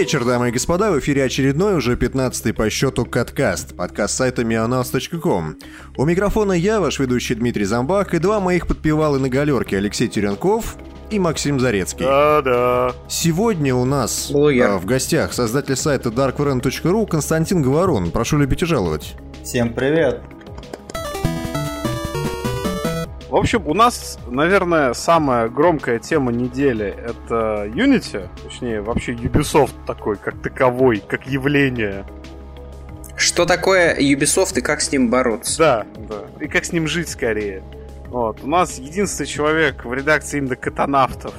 Вечер, дамы и господа. В эфире очередной, уже 15-й по счету Каткаст, подкаст сайта mionaus.com. У микрофона я, ваш ведущий Дмитрий Замбак, и два моих подпевалы на галерке Алексей Теренков и Максим Зарецкий. Да-да. Сегодня у нас Блогер. а, в гостях создатель сайта darkvrn.ru Константин Говорун. Прошу любить и жаловать. Всем привет. В общем, у нас, наверное, самая громкая тема недели это Unity, точнее, вообще Ubisoft такой, как таковой, как явление. Что такое Ubisoft и как с ним бороться? Да, да. И как с ним жить скорее. Вот. У нас единственный человек в редакции именно катанавтов,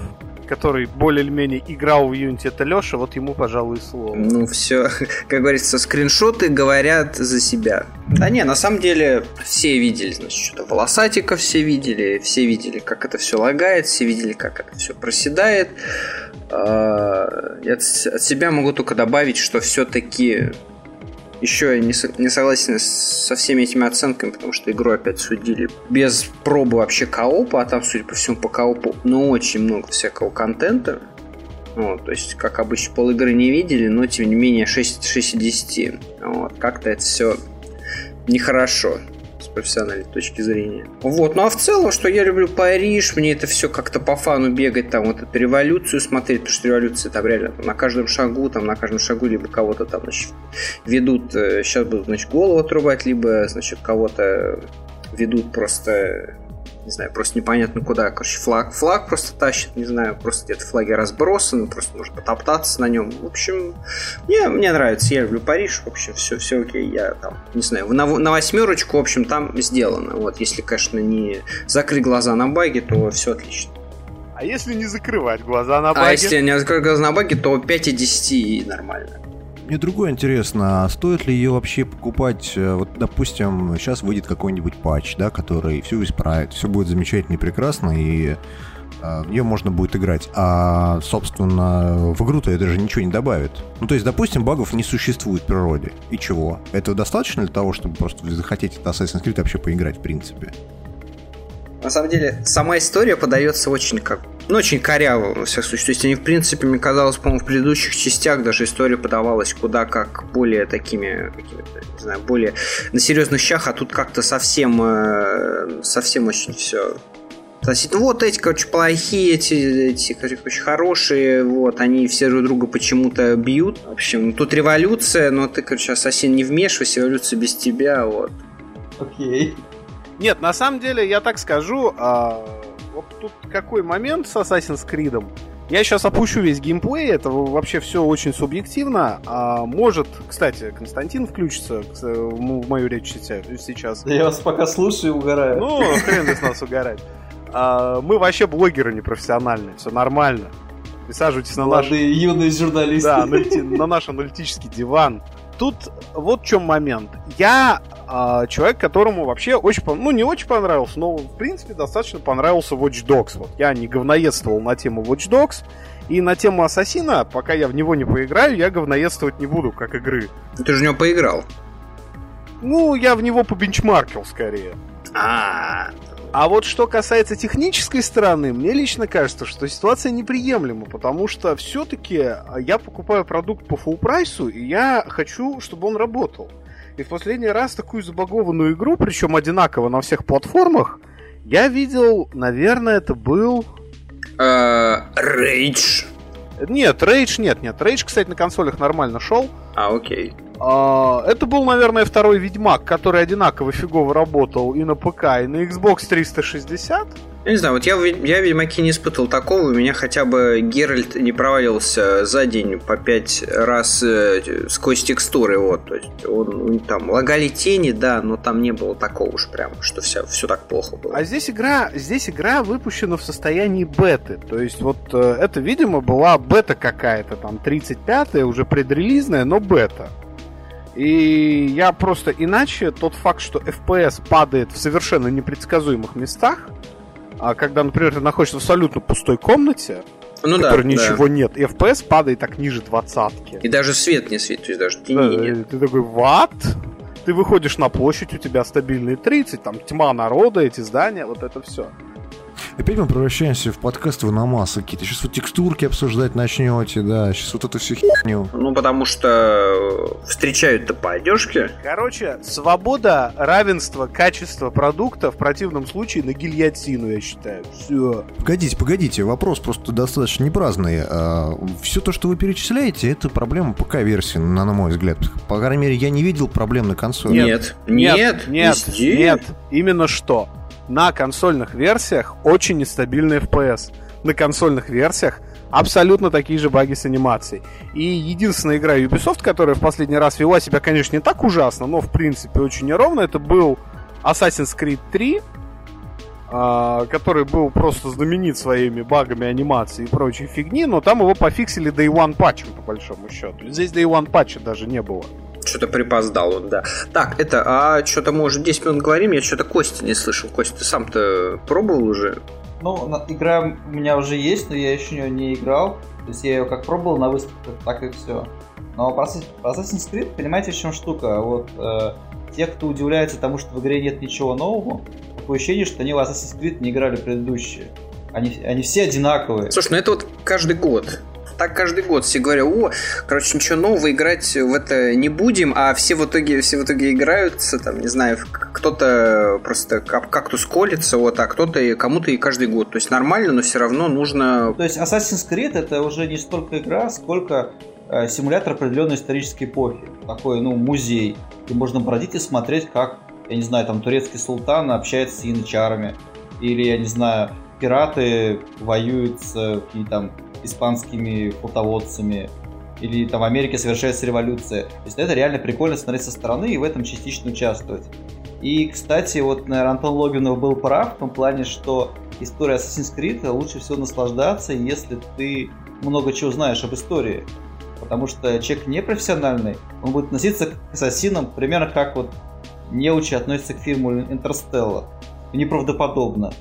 который более или менее играл в Unity, это Леша, вот ему, пожалуй, слово. Ну, все, как говорится, скриншоты говорят за себя. Да не, на самом деле все видели, значит, что-то волосатиков все видели, все видели, как это все лагает, все видели, как это все проседает. А, я от себя могу только добавить, что все-таки еще я не, со- не согласен со всеми этими оценками, потому что игру опять судили без пробы вообще коопа, а там, судя по всему, по коопу, ну, очень много всякого контента. Вот, то есть, как обычно, пол игры не видели, но, тем не менее, 6, 6 из 10. Вот, как-то это все нехорошо профессиональной точки зрения. Вот, ну а в целом, что я люблю Париж, мне это все как-то по фану бегать, там вот эту революцию смотреть, потому что революция там реально там, на каждом шагу, там на каждом шагу либо кого-то там, значит, ведут, э, сейчас будут, значит, голову отрубать, либо, значит, кого-то ведут просто не знаю, просто непонятно куда, короче, флаг, флаг просто тащит, не знаю, просто где-то флаги разбросаны, просто можно потоптаться на нем. В общем, мне, мне нравится, я люблю Париж, в общем, все, все окей, я там, не знаю, на, на восьмерочку, в общем, там сделано. Вот, если, конечно, не закрыть глаза на баги, то все отлично. А если не закрывать глаза на баги? А если не закрыть глаза на баги, то 5 из 10 и нормально. Мне другое интересно, а стоит ли ее вообще покупать, э, вот, допустим, сейчас выйдет какой-нибудь патч, да, который все исправит, все будет замечательно и прекрасно, и э, в нее можно будет играть. А, собственно, в игру-то это же ничего не добавит. Ну, то есть, допустим, багов не существует в природе. И чего? Этого достаточно для того, чтобы просто захотеть это Assassin's Creed вообще поиграть, в принципе? На самом деле, сама история подается очень как ну, очень коряво, во всяком случае. То есть они, в принципе, мне казалось, по-моему, в предыдущих частях даже история подавалась куда как более такими, не знаю, более на серьезных щах, а тут как-то совсем, э, совсем очень все ну вот эти, короче, плохие, эти, эти, короче, хорошие, вот, они все друг друга почему-то бьют. В общем, тут революция, но ты, короче, ассасин не вмешивайся, революция без тебя, вот. Окей. Нет, на самом деле, я так скажу, а, вот тут какой момент с Assassin's Creed. Я сейчас опущу весь геймплей, это вообще все очень субъективно. А может, кстати, Константин включится в мою речь сейчас. Я вас пока слушаю и угораю. Ну, хрен из нас угорать. А, мы вообще блогеры непрофессиональные, все нормально. Присаживайтесь на наш... Юные журналисты. Да, на наш аналитический диван. Тут вот в чем момент. Я а, человек, которому вообще очень, ну не очень понравился, но в принципе достаточно понравился Watch Dogs. Вот я не говноедствовал на тему Watch Dogs, и на тему Ассасина, пока я в него не поиграю, я говноедствовать не буду, как игры. Ты же в него поиграл. Ну, я в него побенчмаркил скорее. А, а вот что касается технической стороны, мне лично кажется, что ситуация неприемлема, потому что все-таки я покупаю продукт по full прайсу, и я хочу, чтобы он работал. И в последний раз такую забагованную игру, причем одинаково на всех платформах, я видел, наверное, это был... Рейдж. Нет, Рейдж нет, нет. Рейдж, кстати, на консолях нормально шел. А, окей. Это был, наверное, второй Ведьмак, который одинаково фигово работал и на ПК, и на Xbox 360. Я не знаю, вот я, я в Ведьмаке не испытывал такого, у меня хотя бы Геральт не провалился за день по пять раз э, сквозь текстуры, вот, то есть он, там лагали тени, да, но там не было такого уж прям, что все, все так плохо было. А здесь игра, здесь игра выпущена в состоянии беты, то есть вот э, это, видимо, была бета какая-то, там 35-я, уже предрелизная, но бета. И я просто иначе тот факт, что FPS падает в совершенно непредсказуемых местах, а когда, например, ты находишься в абсолютно пустой комнате, ну, в которой да, ничего да. нет, и FPS падает так ниже двадцатки. И даже свет не светит, то есть даже тени да, нет. Ты такой, ват? Ты выходишь на площадь, у тебя стабильные 30, там тьма народа, эти здания, вот это все. Опять мы превращаемся в подкаст Ваномаса какие-то. Сейчас вот текстурки обсуждать начнете, да. Сейчас вот эту всю херню. Ну, потому что встречают-то по одежке. Короче, свобода, равенство, качество продукта в противном случае на гильотину, я считаю. Все. Погодите, погодите, вопрос просто достаточно непраздный. Все то, что вы перечисляете, это проблема ПК-версии, на, на мой взгляд. По крайней мере, я не видел проблем на консоли. Нет, нет, Нет, нет, везде. нет. Именно что? На консольных версиях очень нестабильный FPS. На консольных версиях абсолютно такие же баги с анимацией. И единственная игра Ubisoft, которая в последний раз вела себя, конечно, не так ужасно, но в принципе очень неровно, это был Assassin's Creed 3, а, который был просто знаменит своими багами анимации и прочей фигни, но там его пофиксили Day One патчем, по большому счету. Здесь Day One патча даже не было. Что-то припоздал он, да. Так, это, а что-то мы уже 10 минут говорим, я что-то Кости не слышал. Костя, ты сам-то пробовал уже? Ну, игра у меня уже есть, но я еще не играл. То есть я ее как пробовал на выставках, так и все. Но про Assassin's Creed, понимаете, в чем штука? Вот э, те, кто удивляется тому, что в игре нет ничего нового, такое ощущение, что они в Assassin's Creed не играли предыдущие. Они, они все одинаковые. Слушай, ну это вот каждый год. Так каждый год все говорят, о, короче, ничего нового играть в это не будем, а все в итоге, все в итоге играются, там, не знаю, кто-то просто об кактус колется, вот, а кто-то и кому-то и каждый год. То есть нормально, но все равно нужно То есть Assassin's Creed это уже не столько игра, сколько э, симулятор определенной исторической эпохи. Такой, ну, музей. И можно бродить и смотреть, как, я не знаю, там турецкий султан общается с янычарами. Или, я не знаю, пираты воюют с э, какими там испанскими флотоводцами. Или там в Америке совершается революция. То есть это реально прикольно смотреть со стороны и в этом частично участвовать. И, кстати, вот, наверное, Антон Логинов был прав в том плане, что история Assassin's Creed лучше всего наслаждаться, если ты много чего знаешь об истории. Потому что человек непрофессиональный, он будет относиться к ассасинам примерно как вот неучи относятся к фильму Интерстелла. Неправдоподобно.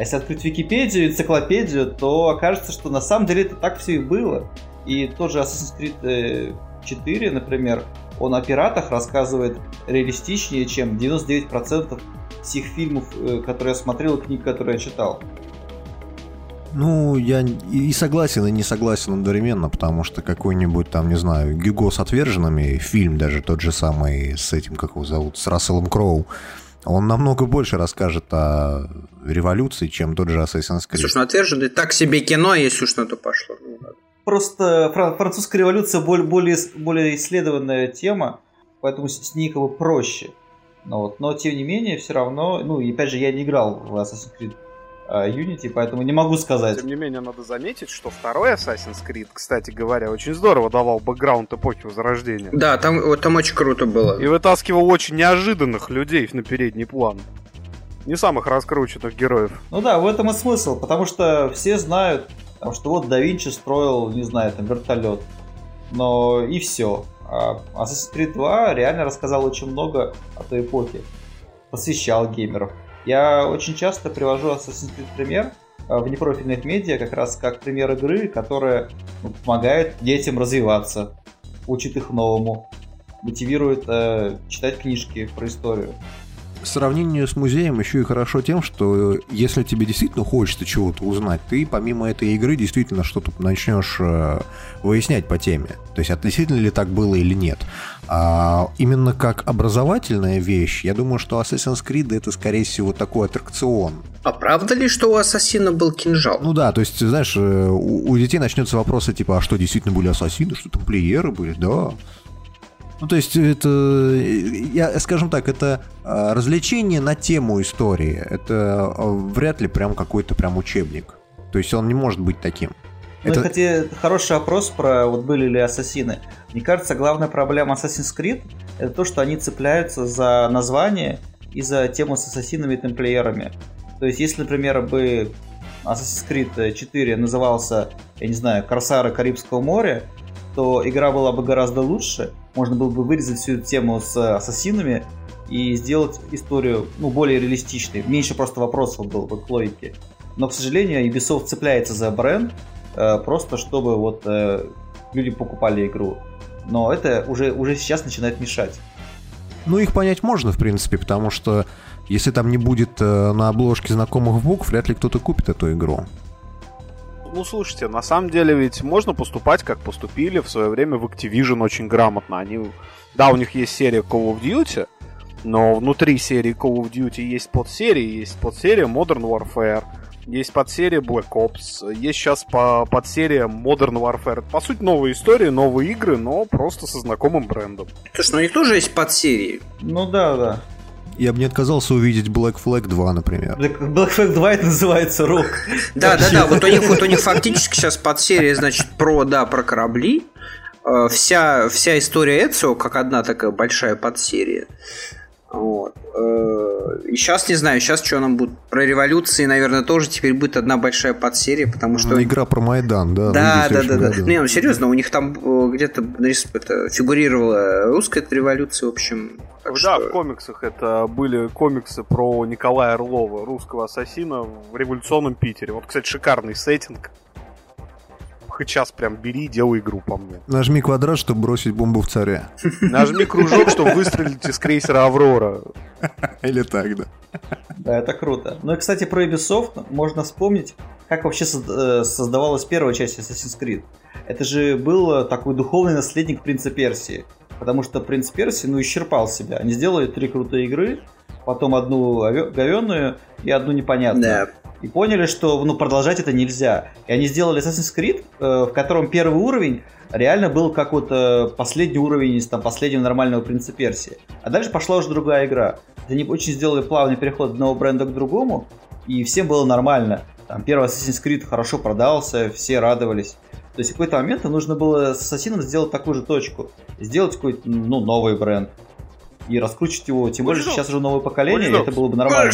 А если открыть Википедию, энциклопедию, то окажется, что на самом деле это так все и было. И тот же Assassin's Creed э, 4, например, он о пиратах рассказывает реалистичнее, чем 99% всех фильмов, э, которые я смотрел, книг, которые я читал. Ну, я и согласен, и не согласен одновременно, потому что какой-нибудь там, не знаю, Гюго с отверженными, фильм даже тот же самый с этим, как его зовут, с Расселом Кроу, он намного больше расскажет о революции, чем тот же Assassin's Creed. Слушай, ну отверженный так себе кино, если уж на то пошло. Просто фра- французская революция более, более, более исследованная тема, поэтому с, ней как бы проще. Ну вот. Но тем не менее, все равно, ну и опять же, я не играл в Assassin's Creed Unity, поэтому не могу сказать. Тем не менее, надо заметить, что второй Assassin's Creed, кстати говоря, очень здорово давал бэкграунд эпохи Возрождения. Да, там, вот там очень круто было. И вытаскивал очень неожиданных людей на передний план. Не самых раскрученных героев. Ну да, в этом и смысл, потому что все знают, что вот да Винчи строил, не знаю, там вертолет. Но и все. А Assassin's Creed 2 реально рассказал очень много о той эпохе. Посвящал геймеров. Я очень часто привожу Assassin's Creed пример а, в непрофильных медиа, как раз как пример игры, которая ну, помогает детям развиваться, учит их новому, мотивирует э, читать книжки про историю. В сравнении с музеем еще и хорошо тем, что если тебе действительно хочется чего-то узнать, ты помимо этой игры действительно что-то начнешь э, выяснять по теме. То есть, а действительно ли так было или нет. А именно как образовательная вещь, я думаю, что Assassin's Creed это, скорее всего, такой аттракцион. А правда ли, что у Ассасина был кинжал? Ну да, то есть, знаешь, э, у, у детей начнется вопросы типа, а что, действительно были ассасины, что тамплиеры были? Да. Ну, то есть, это, э, я, скажем так, это э, развлечение на тему истории. Это э, вряд ли прям какой-то прям учебник. То есть, он не может быть таким. Ну, Это- кстати, хороший вопрос про вот были ли ассасины. Мне кажется, главная проблема Assassin's Creed это то, что они цепляются за название и за тему с ассасинами и тамплиерами. То есть, если, например, бы Assassin's Creed 4 назывался, я не знаю, Корсары Карибского моря, то игра была бы гораздо лучше. Можно было бы вырезать всю эту тему с ассасинами и сделать историю ну, более реалистичной. Меньше просто вопросов было бы к логике. Но, к сожалению, Ubisoft цепляется за бренд, э, просто чтобы вот э, люди покупали игру. Но это уже, уже сейчас начинает мешать. Ну, их понять можно, в принципе, потому что Если там не будет э, на обложке знакомых букв, вряд ли кто-то купит эту игру. Ну, слушайте, на самом деле ведь можно поступать, как поступили в свое время в Activision очень грамотно. Они, да, у них есть серия Call of Duty, но внутри серии Call of Duty есть подсерии, есть подсерия Modern Warfare, есть подсерия Black Ops, есть сейчас по подсерия Modern Warfare. По сути, новые истории, новые игры, но просто со знакомым брендом. Слушай, ну у них тоже есть подсерии. Ну да, да. Я бы не отказался увидеть Black Flag 2, например. Black Flag 2 это называется рок. Да, да, да. Вот у них вот у них фактически сейчас подсерия, значит, про, да, про корабли. Э, вся, вся история Эцио как одна такая большая подсерия. Вот. Э, и сейчас не знаю, сейчас что нам будет про революции, наверное, тоже теперь будет одна большая подсерия, потому что. Игра про Майдан, да. Да, да, да, да. Не, ну серьезно, у них там э, где-то это, фигурировала русская революция, в общем. Так да, что... в комиксах это были комиксы про Николая Орлова, русского ассасина в революционном Питере. Вот, кстати, шикарный сеттинг час прям бери и делай игру по мне. Нажми квадрат, чтобы бросить бомбу в царя. Нажми кружок, чтобы выстрелить из крейсера Аврора. Или так, да. Да, это круто. Ну и, кстати, про Ubisoft можно вспомнить, как вообще э, создавалась первая часть Assassin's Creed. Это же был такой духовный наследник Принца Персии. Потому что Принц Персии, ну, исчерпал себя. Они сделали три крутые игры, потом одну говенную и одну непонятную. Да. И поняли, что ну, продолжать это нельзя. И они сделали Assassin's Creed, э, в котором первый уровень реально был как вот э, последний уровень из там, последнего нормального принца Персии. А дальше пошла уже другая игра. Они очень сделали плавный переход одного бренда к другому, и всем было нормально. Там первый Assassin's Creed хорошо продался, все радовались. То есть в какой-то момент нужно было с Ассасином сделать такую же точку. Сделать какой-то ну, новый бренд и раскручивать его. Тем более, что сейчас уже новое поколение, и это было бы нормально.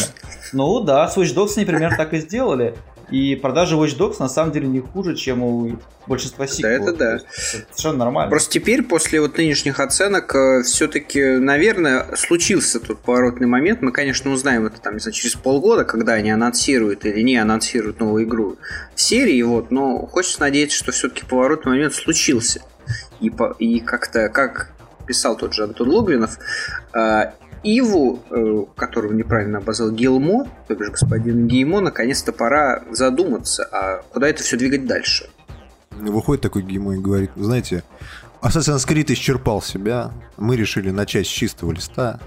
Ну да, с Watch Dogs они примерно так и сделали. И продажи Watch Dogs на самом деле не хуже, чем у большинства сиквелов. Да, это да. совершенно нормально. Просто теперь, после вот нынешних оценок, э, все-таки, наверное, случился тут поворотный момент. Мы, конечно, узнаем это там, не знаю, через полгода, когда они анонсируют или не анонсируют новую игру в серии, вот, но хочется надеяться, что все-таки поворотный момент случился. И, по, и как-то, как писал тот же Антон Логвинов, а, Иву, э, которого неправильно обозвал Гилмо, то бишь господин Геймо, наконец-то пора задуматься, а куда это все двигать дальше. Выходит такой Геймо и говорит, знаете, Assassin's Creed исчерпал себя, мы решили начать с чистого листа.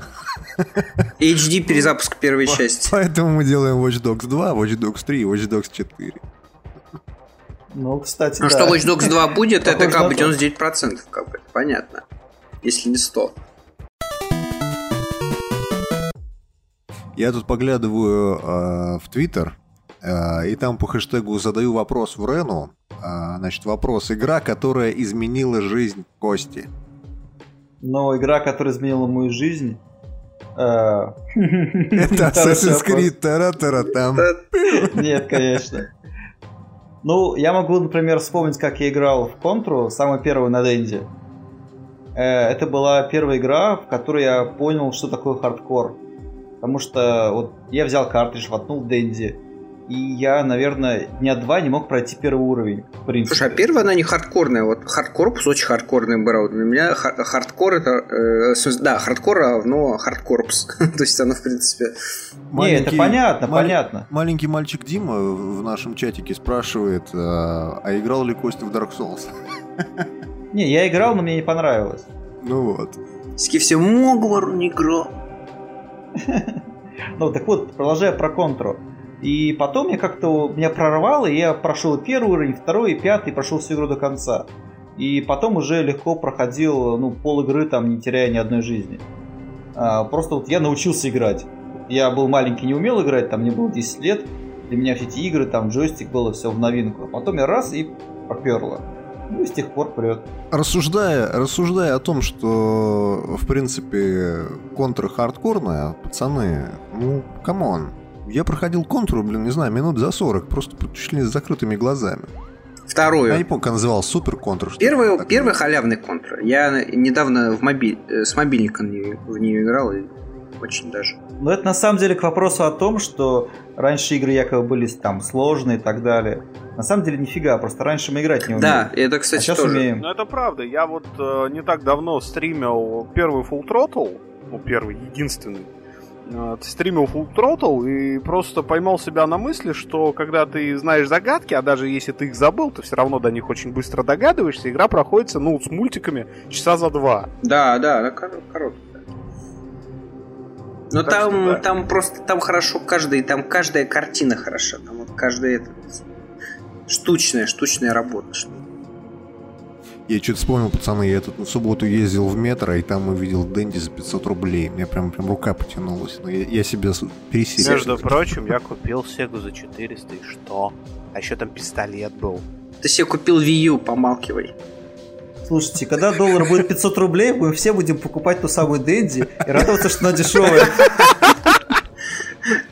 HD перезапуск первой части. Поэтому мы делаем Watch Dogs 2, Watch Dogs 3 и Watch Dogs 4. Ну, кстати, Ну, да. что Watch Dogs 2 будет, это как бы 99%, как бы, понятно если не 100. Я тут поглядываю э, в Твиттер, э, и там по хэштегу задаю вопрос в Рену. Э, значит, вопрос. Игра, которая изменила жизнь Кости. Ну, игра, которая изменила мою жизнь... Э, Это Assassin's Creed тара-тара там. Нет, конечно. Ну, я могу, например, вспомнить, как я играл в Контру, самую первую на Денде. Э, это была первая игра, в которой я понял, что такое хардкор. Потому что вот я взял картридж, воткнул в Дэнди, и я, наверное, дня два не мог пройти первый уровень. В принципе. Слушай, а первая она не хардкорная. Вот Hard Corps очень хардкорный был. Для меня хардкор это... Э, да, хардкор равно Hard Corps. То есть она, в принципе... Не, это понятно, мал- понятно. Маленький мальчик Дима в нашем чатике спрашивает, а, а играл ли Костя в Dark Souls? Не, я играл, но мне не понравилось. Ну вот. Ски все Могвар не играл. Ну, так вот, продолжая про контру. И потом я как-то меня прорвало, и я прошел первый уровень, второй, и пятый, прошел всю игру до конца. И потом уже легко проходил, ну, пол игры там, не теряя ни одной жизни. А, просто вот я научился играть. Я был маленький, не умел играть, там мне было 10 лет. Для меня все эти игры, там джойстик было все в новинку. А потом я раз и поперло. Ну и с тех пор прет. Рассуждая, рассуждая о том, что, в принципе, Contra хардкорная, пацаны, ну, come on. Я проходил Contr у, блин, не знаю, минут за 40, просто чуть ли с закрытыми глазами. Вторую. Я не помню, как называл, Super Contr. Первый, первый халявный Contr. Я недавно в мобиль, э, с мобильника в нее играл и очень даже. Но это на самом деле к вопросу о том, что раньше игры якобы были там сложные и так далее. На самом деле нифига, просто раньше мы играть не умели. Да, это, кстати, а сейчас тоже. умеем. Ну это правда. Я вот э, не так давно стримил первый Full Throttle, ну первый, единственный. э, стримил Full Throttle и просто поймал себя на мысли, что когда ты знаешь загадки, а даже если ты их забыл, ты все равно до них очень быстро догадываешься, игра проходится, ну, с мультиками часа за два. Да, да, она короткая. Но Так там, что да. там просто там хорошо каждый, там каждая картина хороша, там вот каждая это, штучная, штучная работа. что ли. Я что-то вспомнил, пацаны, я тут в субботу ездил в метро, и там увидел Дэнди за 500 рублей. Мне прям, прям рука потянулась. Но я, я себя пересилил. Между прочим, я купил Сегу за 400, и что? А еще там пистолет был. Ты себе купил Wii U, помалкивай. Слушайте, когда доллар будет 500 рублей, мы все будем покупать ту самую Дэнди и радоваться, что она дешевая.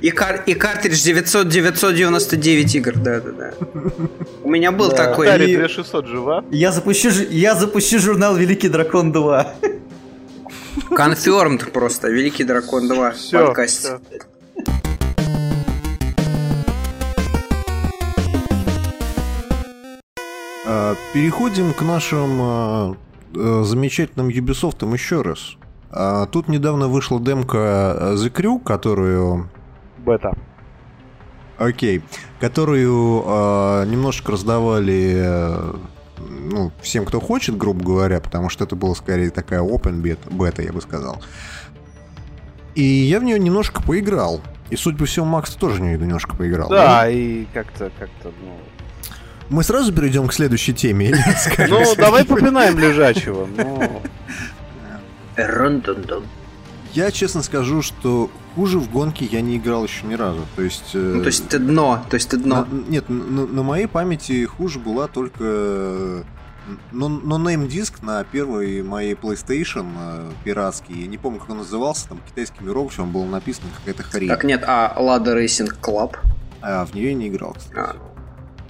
И, кар- и картридж 900 999 игр, да-да-да. У меня был Да. такой. Atari и- 2600 жива? Я запущу, я запущу журнал «Великий дракон 2». Confirmed просто. Великий дракон 2 Всё, подкаст. всё. А, Переходим к нашим а, э, замечательным Ubisoft еще раз. А, Тут недавно вышла демка э, The Crew, которую Бета. Окей. Которую э, немножко раздавали э, ну, всем, кто хочет, грубо говоря, потому что это была скорее такая open бета, я бы сказал. И я в нее немножко поиграл. И, судя по всему, Макс тоже в нее немножко поиграл. Да, и как-то, как-то, ну... Мы сразу перейдем к следующей теме. Ну, давай попинаем лежачего. Ну. Я честно скажу, что хуже в гонке я не играл еще ни разу. То есть... э, Ну, то есть ты дно, то есть ты дно. На- нет, на, на моей памяти хуже была только но, но name диск на первой моей PlayStation э, пиратский. Я не помню, как он назывался, там китайским иероглифом было написано какая-то хрень. Так нет, а Lada Racing Club? А в нее я не играл, кстати. А.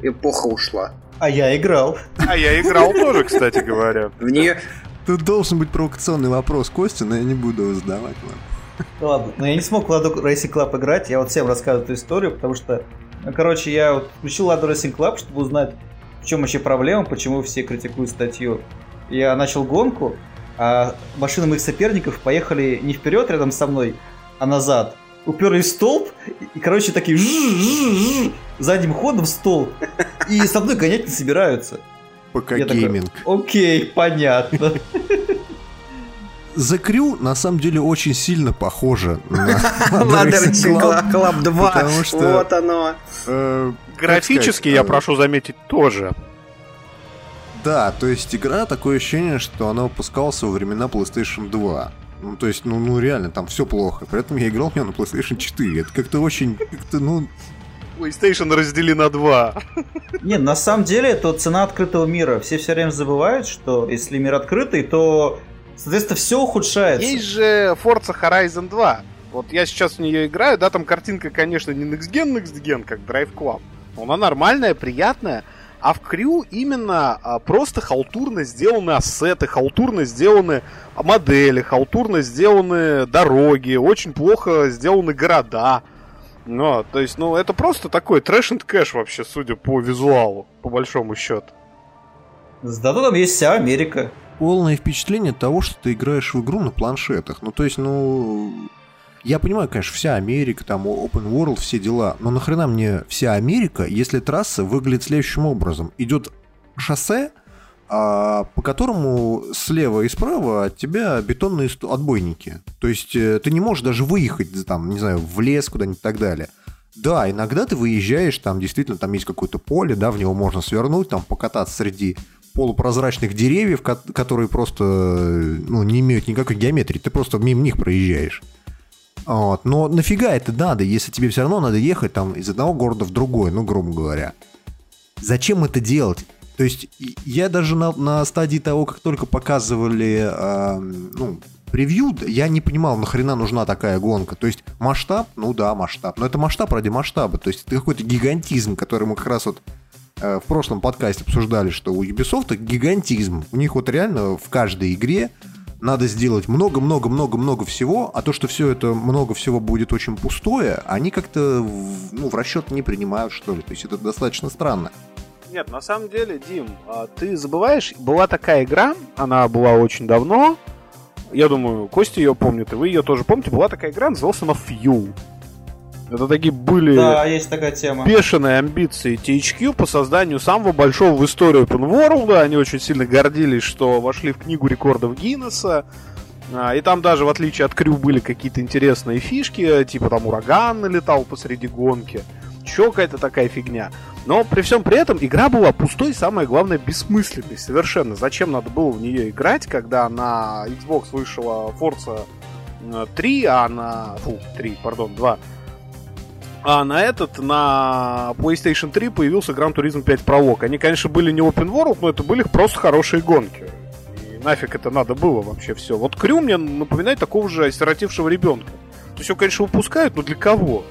Эпоха ушла. А я играл. а я играл тоже, кстати говоря. В нее Тут должен быть провокационный вопрос Костя, но я не буду его задавать. ладно. Ну ладно, но я не смог в Ладу Racing Club играть, я вот всем рассказываю эту историю, потому что, ну, короче, я вот включил Ладу Racing Club, чтобы узнать, в чем вообще проблема, почему все критикуют статью. Я начал гонку, а машины моих соперников поехали не вперед рядом со мной, а назад. Уперлись в столб, и, короче, такие задним ходом в столб, и со мной гонять не собираются. Такой, гейминг. Окей, понятно. The Crew на самом деле очень сильно похоже на Racing Club, Club 2. потому что- Вот оно. э, Графически, я э, прошу заметить, тоже. Да, то есть игра такое ощущение, что она выпускалась во времена PlayStation 2. Ну, то есть, ну, ну реально, там все плохо. При этом я играл в нее на PlayStation 4. Это как-то очень, как-то, ну, PlayStation раздели на два. Не, на самом деле это цена открытого мира. Все все время забывают, что если мир открытый, то, соответственно, все ухудшается. Есть же Forza Horizon 2. Вот я сейчас в нее играю, да, там картинка, конечно, не Next Gen, Next Gen, как Drive Club. Но она нормальная, приятная. А в Крю именно а, просто халтурно сделаны ассеты, халтурно сделаны модели, халтурно сделаны дороги, очень плохо сделаны города. Ну, то есть, ну, это просто такой трэш and кэш вообще, судя по визуалу, по большому счету. Зато там есть вся Америка. Полное впечатление того, что ты играешь в игру на планшетах. Ну, то есть, ну... Я понимаю, конечно, вся Америка, там, open world, все дела. Но нахрена мне вся Америка, если трасса выглядит следующим образом. Идет шоссе, а, по которому слева и справа от тебя бетонные отбойники. То есть э, ты не можешь даже выехать, там, не знаю, в лес куда-нибудь и так далее. Да, иногда ты выезжаешь, там действительно там есть какое-то поле, да, в него можно свернуть, там покататься среди полупрозрачных деревьев, ко- которые просто э, ну, не имеют никакой геометрии, ты просто мимо них проезжаешь. Вот. Но нафига это надо, если тебе все равно надо ехать там из одного города в другой, ну, грубо говоря. Зачем это делать? То есть я даже на, на стадии того, как только показывали э, ну, превью, я не понимал, нахрена нужна такая гонка. То есть масштаб, ну да, масштаб. Но это масштаб ради масштаба. То есть это какой-то гигантизм, который мы как раз вот в прошлом подкасте обсуждали, что у Ubisoft гигантизм. У них вот реально в каждой игре надо сделать много-много-много-много всего, а то, что все это много всего будет очень пустое, они как-то ну, в расчет не принимают, что ли. То есть это достаточно странно. Нет, на самом деле, Дим, а, ты забываешь, была такая игра, она была очень давно, я думаю, Костя ее помнит, и вы ее тоже помните, была такая игра, называлась она Fuel. Это такие были Да, есть такая тема. бешеные амбиции THQ по созданию самого большого в истории Open World. Они очень сильно гордились, что вошли в книгу рекордов Гиннесса. А, И там даже, в отличие от Крю, были какие-то интересные фишки, типа там ураган налетал посреди гонки. Еще какая-то такая фигня. Но при всем при этом игра была пустой самое главное, бессмысленной совершенно. Зачем надо было в нее играть, когда на Xbox вышла Forza э, 3, а на... Фу, 3, пардон, 2. А на этот, на PlayStation 3 появился Gran Turismo 5 Prologue. Они, конечно, были не open world, но это были просто хорошие гонки. И нафиг это надо было вообще все. Вот Крю мне напоминает такого же осиротевшего ребенка. То есть его, конечно, выпускают, но для кого?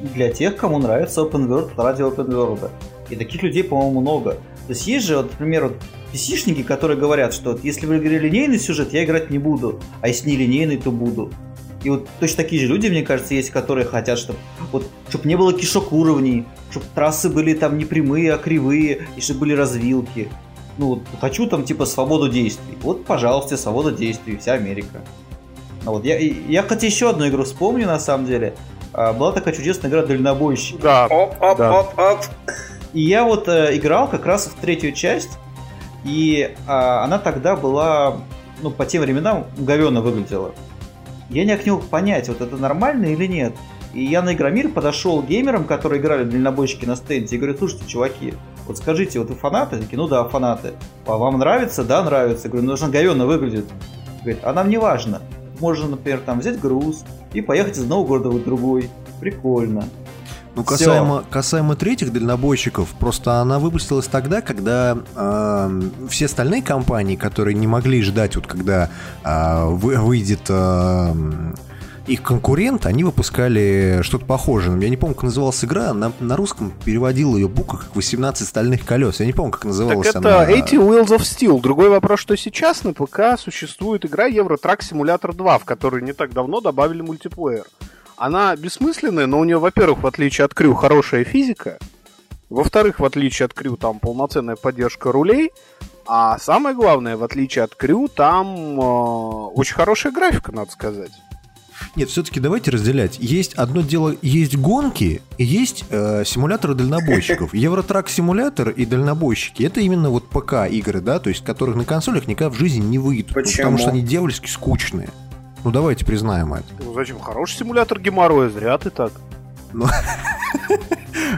Для тех, кому нравится open world ради open world. И таких людей, по-моему, много. То есть есть же, вот, например, вот PC-шники, которые говорят, что вот, если в игре линейный сюжет, я играть не буду, а если не линейный, то буду. И вот точно такие же люди, мне кажется, есть, которые хотят, чтобы вот, чтобы не было кишок уровней, чтобы трассы были там не прямые, а кривые, и чтобы были развилки. Ну вот, хочу там типа свободу действий. Вот, пожалуйста, свобода действий, вся Америка. А вот я, я, кстати, еще одну игру вспомню, на самом деле. А, Была такая чудесная игра «Дальнобойщик». Да, Оп, оп, Да. оп, оп. И я вот э, играл как раз в третью часть, и а, она тогда была, ну, по тем временам говенно выглядела. Я не мог понять, вот это нормально или нет. И я на Игромир подошел геймерам, которые играли в дальнобойщики на стенде, и говорю, слушайте, чуваки, вот скажите, вот вы фанаты? Такие, ну да, фанаты. А вам нравится? Да, нравится. Говорю, ну, она говенно выглядит. Говорит, а нам не важно. Можно, например, там взять груз и поехать из одного города в другой. Прикольно. Ну, касаемо, касаемо третьих дальнобойщиков, просто она выпустилась тогда, когда э, все остальные компании, которые не могли ждать, вот когда э, вы- выйдет э, их конкурент, они выпускали что-то похожее. Я не помню, как называлась игра, на, на русском переводил ее буква как 18 стальных колес. Я не помню, как Так называлась это она. 80 Wheels of Steel. Другой вопрос, что сейчас на ПК существует игра Truck Simulator 2, в которой не так давно добавили мультиплеер. Она бессмысленная, но у нее, во-первых, в отличие от Крю, хорошая физика. Во-вторых, в отличие от Крю, там полноценная поддержка рулей. А самое главное, в отличие от Крю, там э, очень хорошая графика, надо сказать. Нет, все-таки давайте разделять. Есть одно дело, есть гонки, и есть э, симуляторы дальнобойщиков. Евротрак симулятор и дальнобойщики это именно вот ПК игры, да, то есть которых на консолях никогда в жизни не выйдут. Почему? Потому что они дьявольски скучные. Ну давайте признаем это. Ну, зачем? Хороший симулятор геморроя, зря ты так.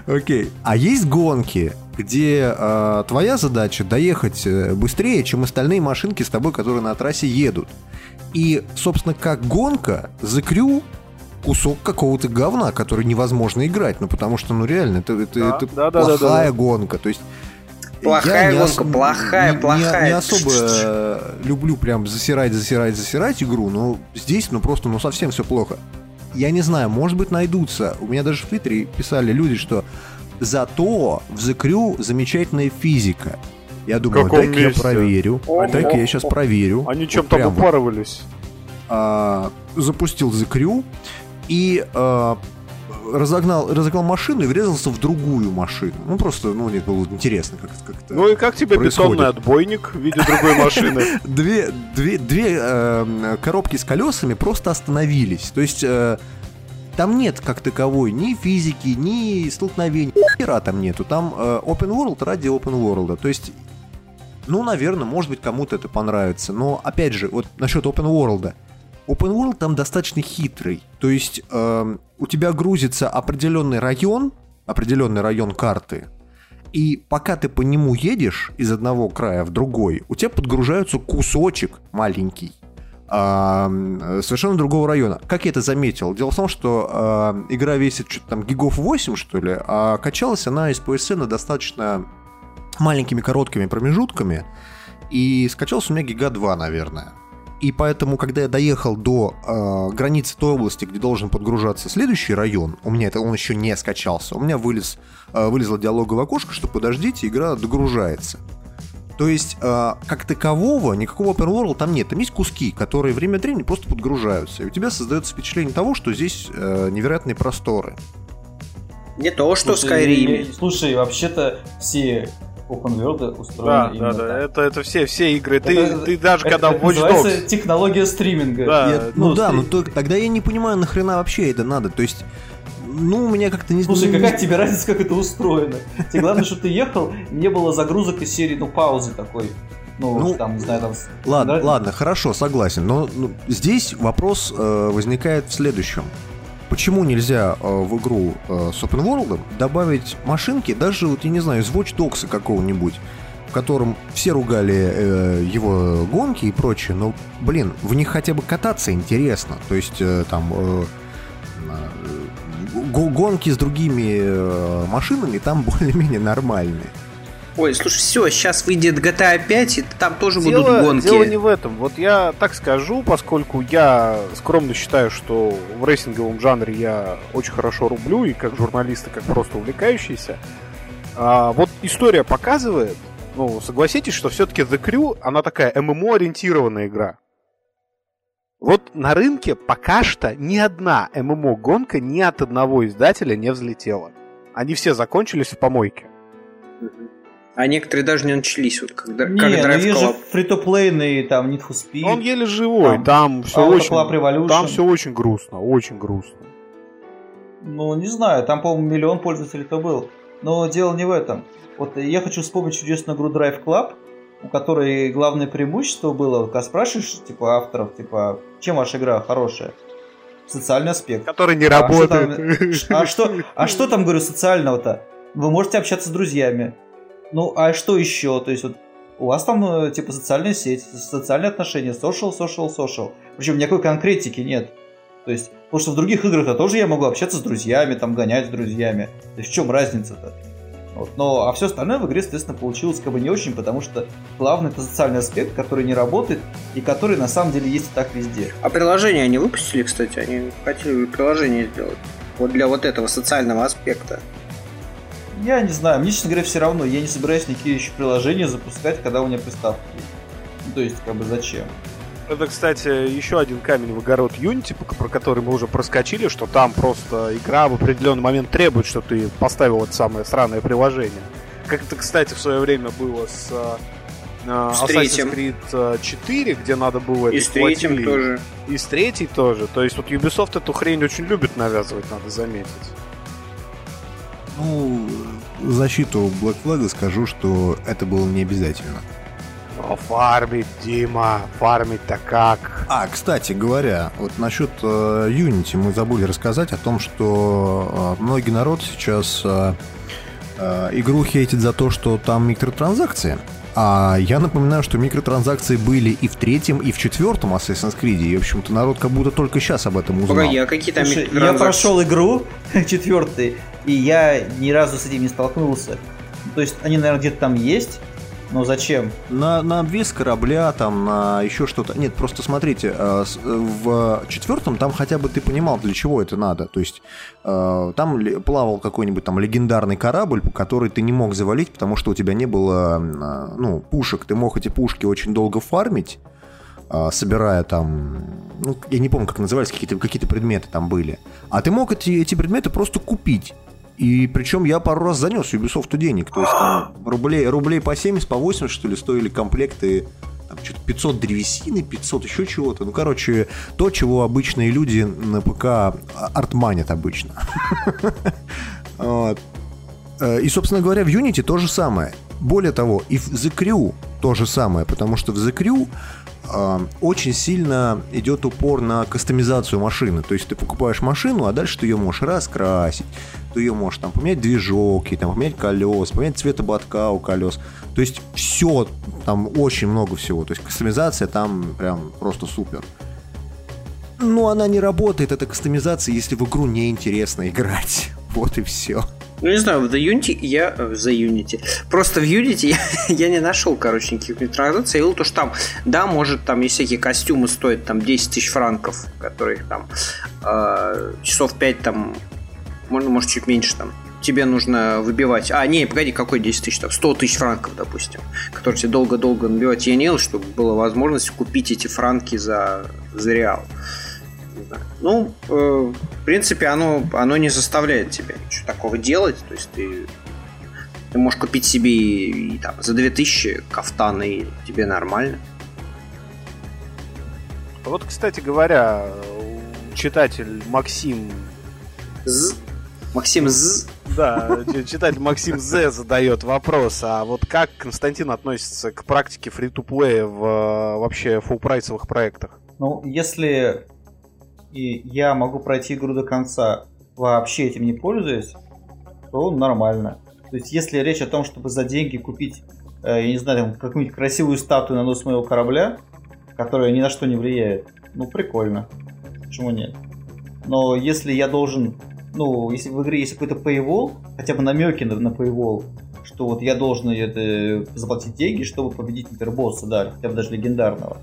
Окей. А есть гонки, где э, твоя задача доехать э, быстрее, чем остальные машинки с тобой, которые на трассе едут. И, собственно, как гонка, закрю кусок какого-то говна, который невозможно играть. Ну, потому что, ну, реально, это, это, Да, это да, да, да, плохая да, да. гонка. То есть Плохая я не гонка, ос- плохая, не- не- плохая. Не особо э, люблю прям засирать, засирать, засирать игру, но здесь, ну просто, ну совсем все плохо. Я не знаю, может быть найдутся. У меня даже в Твиттере писали люди, что зато в The Crew замечательная физика. Я думаю, дай-ка я месте? проверю. О, Дай-ка о, я сейчас проверю. Они Вот чем-то вот упарывались. а, запустил The Crew и а, разогнал, разогнал машину и врезался в другую машину. Ну, просто, ну, мне было интересно, как, как это Ну и как тебе происходит. бетонный отбойник в виде другой машины? Две, две, две э, коробки с колесами просто остановились. То есть э, там нет как таковой ни физики, ни столкновений. Ни там нету. Там э, open world ради open world. То есть, ну, наверное, может быть, кому-то это понравится. Но, опять же, вот насчет open world. Open world там достаточно хитрый. То есть э, у тебя грузится определенный район, определенный район карты, и пока ты по нему едешь из одного края в другой, у тебя подгружается кусочек маленький а, м, совершенно другого района. Как я это заметил? Дело в том, что а, игра весит что-то там гигов 8, что ли, а качалась она из PSN достаточно маленькими короткими промежутками, и скачался у меня гига 2, наверное. И поэтому, когда я доехал до э, границы той области, где должен подгружаться следующий район, у меня это он еще не скачался. У меня вылез, э, вылезло диалоговое окошко, что подождите, игра догружается. То есть, э, как такового, никакого open world там нет. Там есть куски, которые время от времени просто подгружаются. И у тебя создается впечатление того, что здесь э, невероятные просторы. Не то, что в Слушай, Скайриме. я- Слушай, вообще-то все open world устроены да, именно да, да. Это, это все, все игры. Это, ты, ты даже это, когда это Watch Dogs... технология стриминга. Да. Я, ну, ну да, стрим... ну то, тогда я не понимаю, нахрена вообще это надо. То есть ну, у меня как-то не Слушай, какая тебе разница, как это устроено? Тебе главное, что ты ехал, не было загрузок из серии, ну, паузы такой. Ну, ну там, не знаю, там... Ладно, да? ладно, хорошо, согласен. Но ну, здесь вопрос э, возникает в следующем. Почему нельзя э, в игру э, с Open World добавить машинки, даже, вот, я не знаю, из Watch Dogs какого-нибудь, в котором все ругали э, его гонки и прочее, но, блин, в них хотя бы кататься интересно. То есть, э, там... Э, гонки с другими э, машинами там более-менее нормальные. Ой, слушай, все, сейчас выйдет GTA 5, и там тоже дело, будут гонки. Дело не в этом. Вот я так скажу, поскольку я скромно считаю, что в рейсинговом жанре я очень хорошо рублю, и как журналист, и как просто увлекающийся. А, вот история показывает, ну, согласитесь, что все-таки The Crew, она такая ММО-ориентированная игра. Вот на рынке пока что ни одна ММО-гонка ни от одного издателя не взлетела. Они все закончились в помойке. А некоторые даже не начались, вот когда не, как ну Drive есть же фри-то-плейные, там, Need for Speed. Он еле живой, там, там все очень, там все очень грустно, очень грустно. Ну, не знаю, там, по-моему, миллион пользователей-то был. Но дело не в этом. Вот я хочу вспомнить чудесную игру Drive Club, у которой главное преимущество было, когда спрашиваешь, типа, авторов, типа, чем ваша игра хорошая? Социальный аспект. Который не а работает. Что там, а, что, а что там, говорю, социального-то? Вы можете общаться с друзьями. Ну, а что еще? То есть вот у вас там э, типа социальная сеть, социальные отношения, social, social, social. Причем никакой конкретики нет. То есть, потому что в других играх-то тоже я могу общаться с друзьями, там гонять с друзьями. То есть в чем разница-то? Вот. Но, а все остальное в игре, естественно, получилось как бы не очень, потому что главный это социальный аспект, который не работает и который на самом деле есть и так везде. А приложение они выпустили, кстати, они хотели приложение сделать. Вот для вот этого социального аспекта. Я не знаю, мне, честно говоря, все равно. Я не собираюсь никакие еще приложения запускать, когда у меня приставка есть. Ну, то есть, как бы зачем? Это, кстати, еще один камень в огород Unity, про который мы уже проскочили, что там просто игра в определенный момент требует, чтобы ты поставил это самое сраное приложение. Как это, кстати, в свое время было с uh, Assassin's третьим. Creed 4, где надо было... И с третьим тоже. И с третьей тоже. То есть вот Ubisoft эту хрень очень любит навязывать, надо заметить. Ну, защиту Black Flag скажу, что это было не обязательно. Но фармить, Дима, фармить-то как? А, кстати говоря, вот насчет э, Unity мы забыли рассказать о том, что э, многие народ сейчас э, э, игру хейтит за то, что там микротранзакции. А я напоминаю, что микротранзакции были и в третьем, и в четвертом Assassin's Creed. И, в общем-то, народ как будто только сейчас об этом узнал. Погоди, а какие там Слушай, Я прошел игру четвертый, и я ни разу с этим не столкнулся. То есть они, наверное, где-то там есть, но зачем? На, на обвес корабля, там, на еще что-то. Нет, просто смотрите, э, в четвертом там хотя бы ты понимал, для чего это надо. То есть э, там плавал какой-нибудь там легендарный корабль, который ты не мог завалить, потому что у тебя не было, э, ну, пушек. Ты мог эти пушки очень долго фармить собирая там, ну, я не помню, как назывались, какие-то какие предметы там были. А ты мог эти, эти предметы просто купить. И причем я пару раз занес Ubisoft денег. То есть там рублей, рублей по 70, по 80, что ли, стоили комплекты там, что-то 500 древесины, 500 еще чего-то. Ну, короче, то, чего обычные люди на ПК артманят обычно. Э, и, собственно говоря, в Unity то же самое. Более того, и в The Crew то же самое, потому что в The Crew очень сильно идет упор на кастомизацию машины. То есть ты покупаешь машину, а дальше ты ее можешь раскрасить, ты ее можешь там поменять движок, там, поменять колес, поменять цвет ободка у колес. То есть все, там очень много всего. То есть кастомизация там прям просто супер. Но она не работает, эта кастомизация, если в игру неинтересно играть. Вот и все. Ну, не знаю, в The Unity я... В The Unity. Просто в Unity я, я не нашел, короче, никаких микротранзакций. Я видел то, что там, да, может, там есть всякие костюмы стоят там 10 тысяч франков, которые там э, часов 5 там, можно, может, чуть меньше там тебе нужно выбивать... А, не, погоди, какой 10 тысяч? Там, 100 тысяч франков, допустим, которые тебе долго-долго набивать. Я не видел, чтобы была возможность купить эти франки за, за реал. Ну, э, в принципе, оно, оно не заставляет тебя ничего такого делать. То есть ты Ты можешь купить себе и, и, там, за 2000 кафтан, и тебе нормально. Вот, кстати говоря, читатель Максим... З. Максим З. Да, читатель Максим З задает вопрос, а вот как Константин относится к практике фри-то-плея в вообще фулл-прайсовых проектах? Ну, если и я могу пройти игру до конца, вообще этим не пользуясь, то нормально. То есть, если речь о том, чтобы за деньги купить, э, я не знаю, какую-нибудь красивую статую на нос моего корабля, которая ни на что не влияет, ну, прикольно. Почему нет? Но если я должен, ну, если в игре есть какой-то paywall, хотя бы намеки на, на paywall, что вот я должен это, заплатить деньги, чтобы победить, например, босса, да, хотя бы даже легендарного,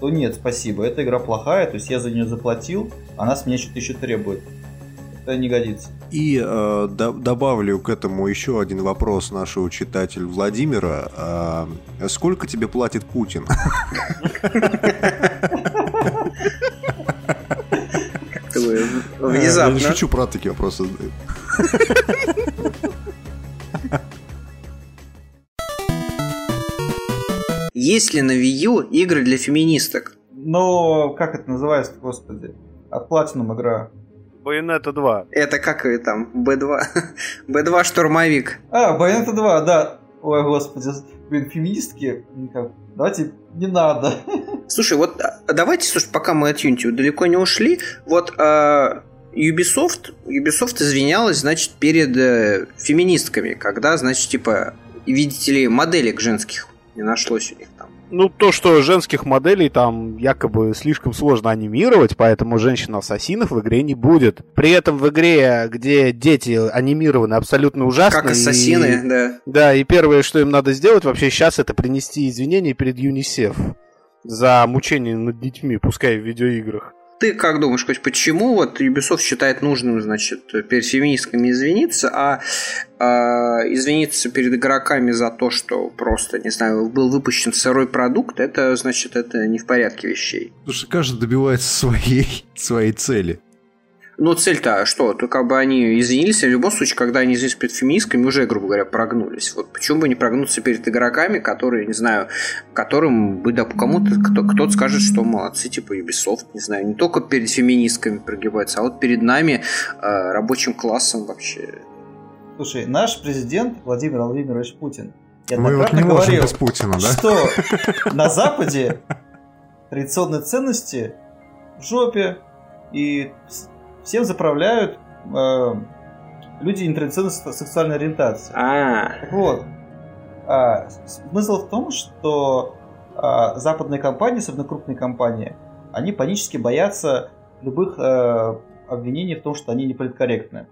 то нет, спасибо, эта игра плохая, то есть я за нее заплатил, она с меня что-то еще требует. Это не годится. И э, до, добавлю к этому еще один вопрос нашего читателя Владимира. Э, сколько тебе платит Путин? Внезапно. Я шучу про такие вопросы. Есть ли на Wii U игры для феминисток? Но как это называется, господи? От Platinum игра. Bayonetta 2. Это как там, B2. B2 штурмовик. А, Bayonetta 2, да. Ой, господи, блин, феминистки, давайте не надо. Слушай, вот а, давайте, слушай, пока мы от Unity далеко не ушли, вот э, Ubisoft, Ubisoft извинялась, значит, перед э, феминистками, когда, значит, типа, видите ли, моделек женских не нашлось у них. Ну, то, что женских моделей там якобы слишком сложно анимировать, поэтому женщин-ассасинов в игре не будет. При этом в игре, где дети анимированы абсолютно ужасно. Как ассасины, и... да. Да, и первое, что им надо сделать вообще сейчас, это принести извинения перед ЮНИСЕФ за мучение над детьми, пускай в видеоиграх. Ты как думаешь, хоть почему вот Ubisoft считает нужным, значит, перед феминистками извиниться, а, а извиниться перед игроками за то, что просто, не знаю, был выпущен сырой продукт, это, значит, это не в порядке вещей. Потому что каждый добивается своей, своей цели. Ну, цель-то что? То как бы они извинились, а в любом случае, когда они извинились перед феминистками, уже, грубо говоря, прогнулись. Вот почему бы не прогнуться перед игроками, которые, не знаю, которым бы, да, кому-то, кто, кто-то скажет, что молодцы, типа Ubisoft, не знаю, не только перед феминистками прогибается, а вот перед нами, э, рабочим классом вообще. Слушай, наш президент Владимир Владимирович Путин Мы вот не можем говорил, без Путина, да? что на Западе традиционные ценности в жопе, и всем заправляют э, люди нетрадиционной сексуальной ориентации. А. Так вот, э, смысл в том, что э, западные компании, особенно крупные компании, они панически боятся любых э, обвинений в том, что они неполиткорректны.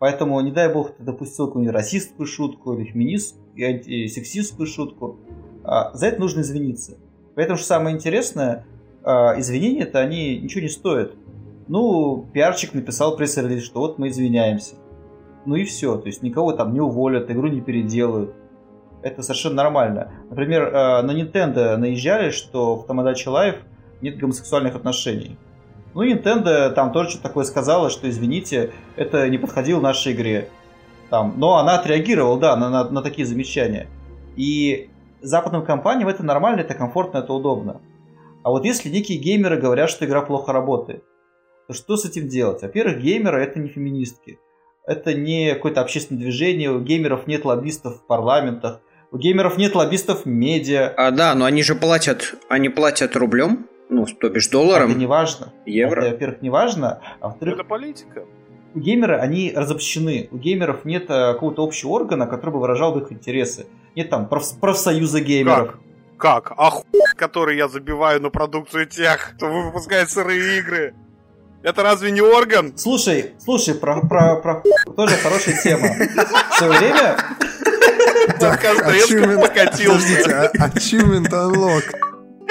Поэтому, не дай бог, ты допустил какую-нибудь расистскую шутку или феминистскую, и антисексистскую шутку. А, за это нужно извиниться. Поэтому, что самое интересное, а, извинения-то они ничего не стоят. Ну, пиарчик написал пресс-релиз, что вот мы извиняемся. Ну и все, то есть никого там не уволят, игру не переделают. Это совершенно нормально. Например, э, на Nintendo наезжали, что в Tamagotchi Life нет гомосексуальных отношений. Ну, Nintendo там тоже что-то такое сказала, что, извините, это не подходило нашей игре. Там, но она отреагировала, да, на, на, на такие замечания. И западным компаниям это нормально, это комфортно, это удобно. А вот если некие геймеры говорят, что игра плохо работает, то что с этим делать? Во-первых, геймеры это не феминистки. Это не какое-то общественное движение, у геймеров нет лоббистов в парламентах, у геймеров нет лоббистов в медиа. А, да, но они же платят, они платят рублем, ну, то бишь долларом. Это не важно. Евро. Это, во-первых, не важно, а во-вторых... Это политика. У геймера они разобщены. У геймеров нет э, какого-то общего органа, который бы выражал бы их интересы. Нет там проф- профсоюза геймеров. Как? Как? А хуй, который я забиваю на продукцию тех, кто выпускает сырые игры. Это разве не орган? Слушай, слушай, про, про, про тоже хорошая тема. В свое время... покатился. Achievement Unlock.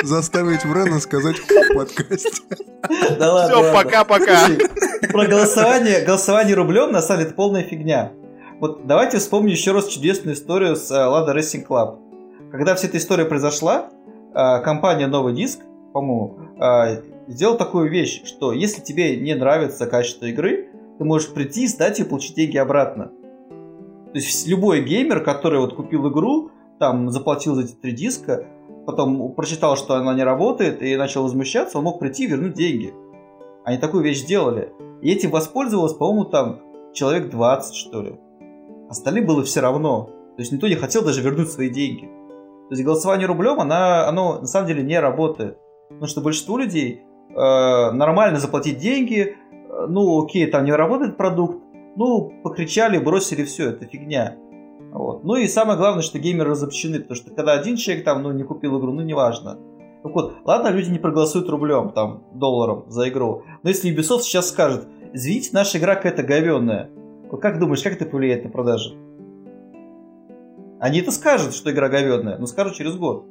Заставить Брена сказать в подкасте. Да ладно. Все, пока-пока. Про голосование, голосование рублем на самом деле это полная фигня. Вот давайте вспомним еще раз чудесную историю с Lada Racing Club. Когда вся эта история произошла, э, компания Новый Диск, по-моему, э, сделал такую вещь, что если тебе не нравится качество игры, ты можешь прийти, сдать и получить деньги обратно. То есть любой геймер, который вот купил игру, там заплатил за эти три диска, потом прочитал, что она не работает, и начал возмущаться, он мог прийти и вернуть деньги. Они такую вещь сделали. И этим воспользовалось, по-моему, там человек 20, что ли. Остальным было все равно. То есть никто не хотел даже вернуть свои деньги. То есть голосование рублем, она, оно на самом деле не работает. Потому что большинству людей э, нормально заплатить деньги, э, ну окей, там не работает продукт, ну покричали, бросили все, это фигня. Вот. Ну и самое главное, что геймеры разобщены, потому что когда один человек там, ну, не купил игру, ну, неважно. Так вот, ладно, люди не проголосуют рублем, там, долларом за игру. Но если Ubisoft сейчас скажет, извините, наша игра какая-то говенная, как думаешь, как это повлияет на продажи? Они это скажут, что игра говенная, но скажут через год.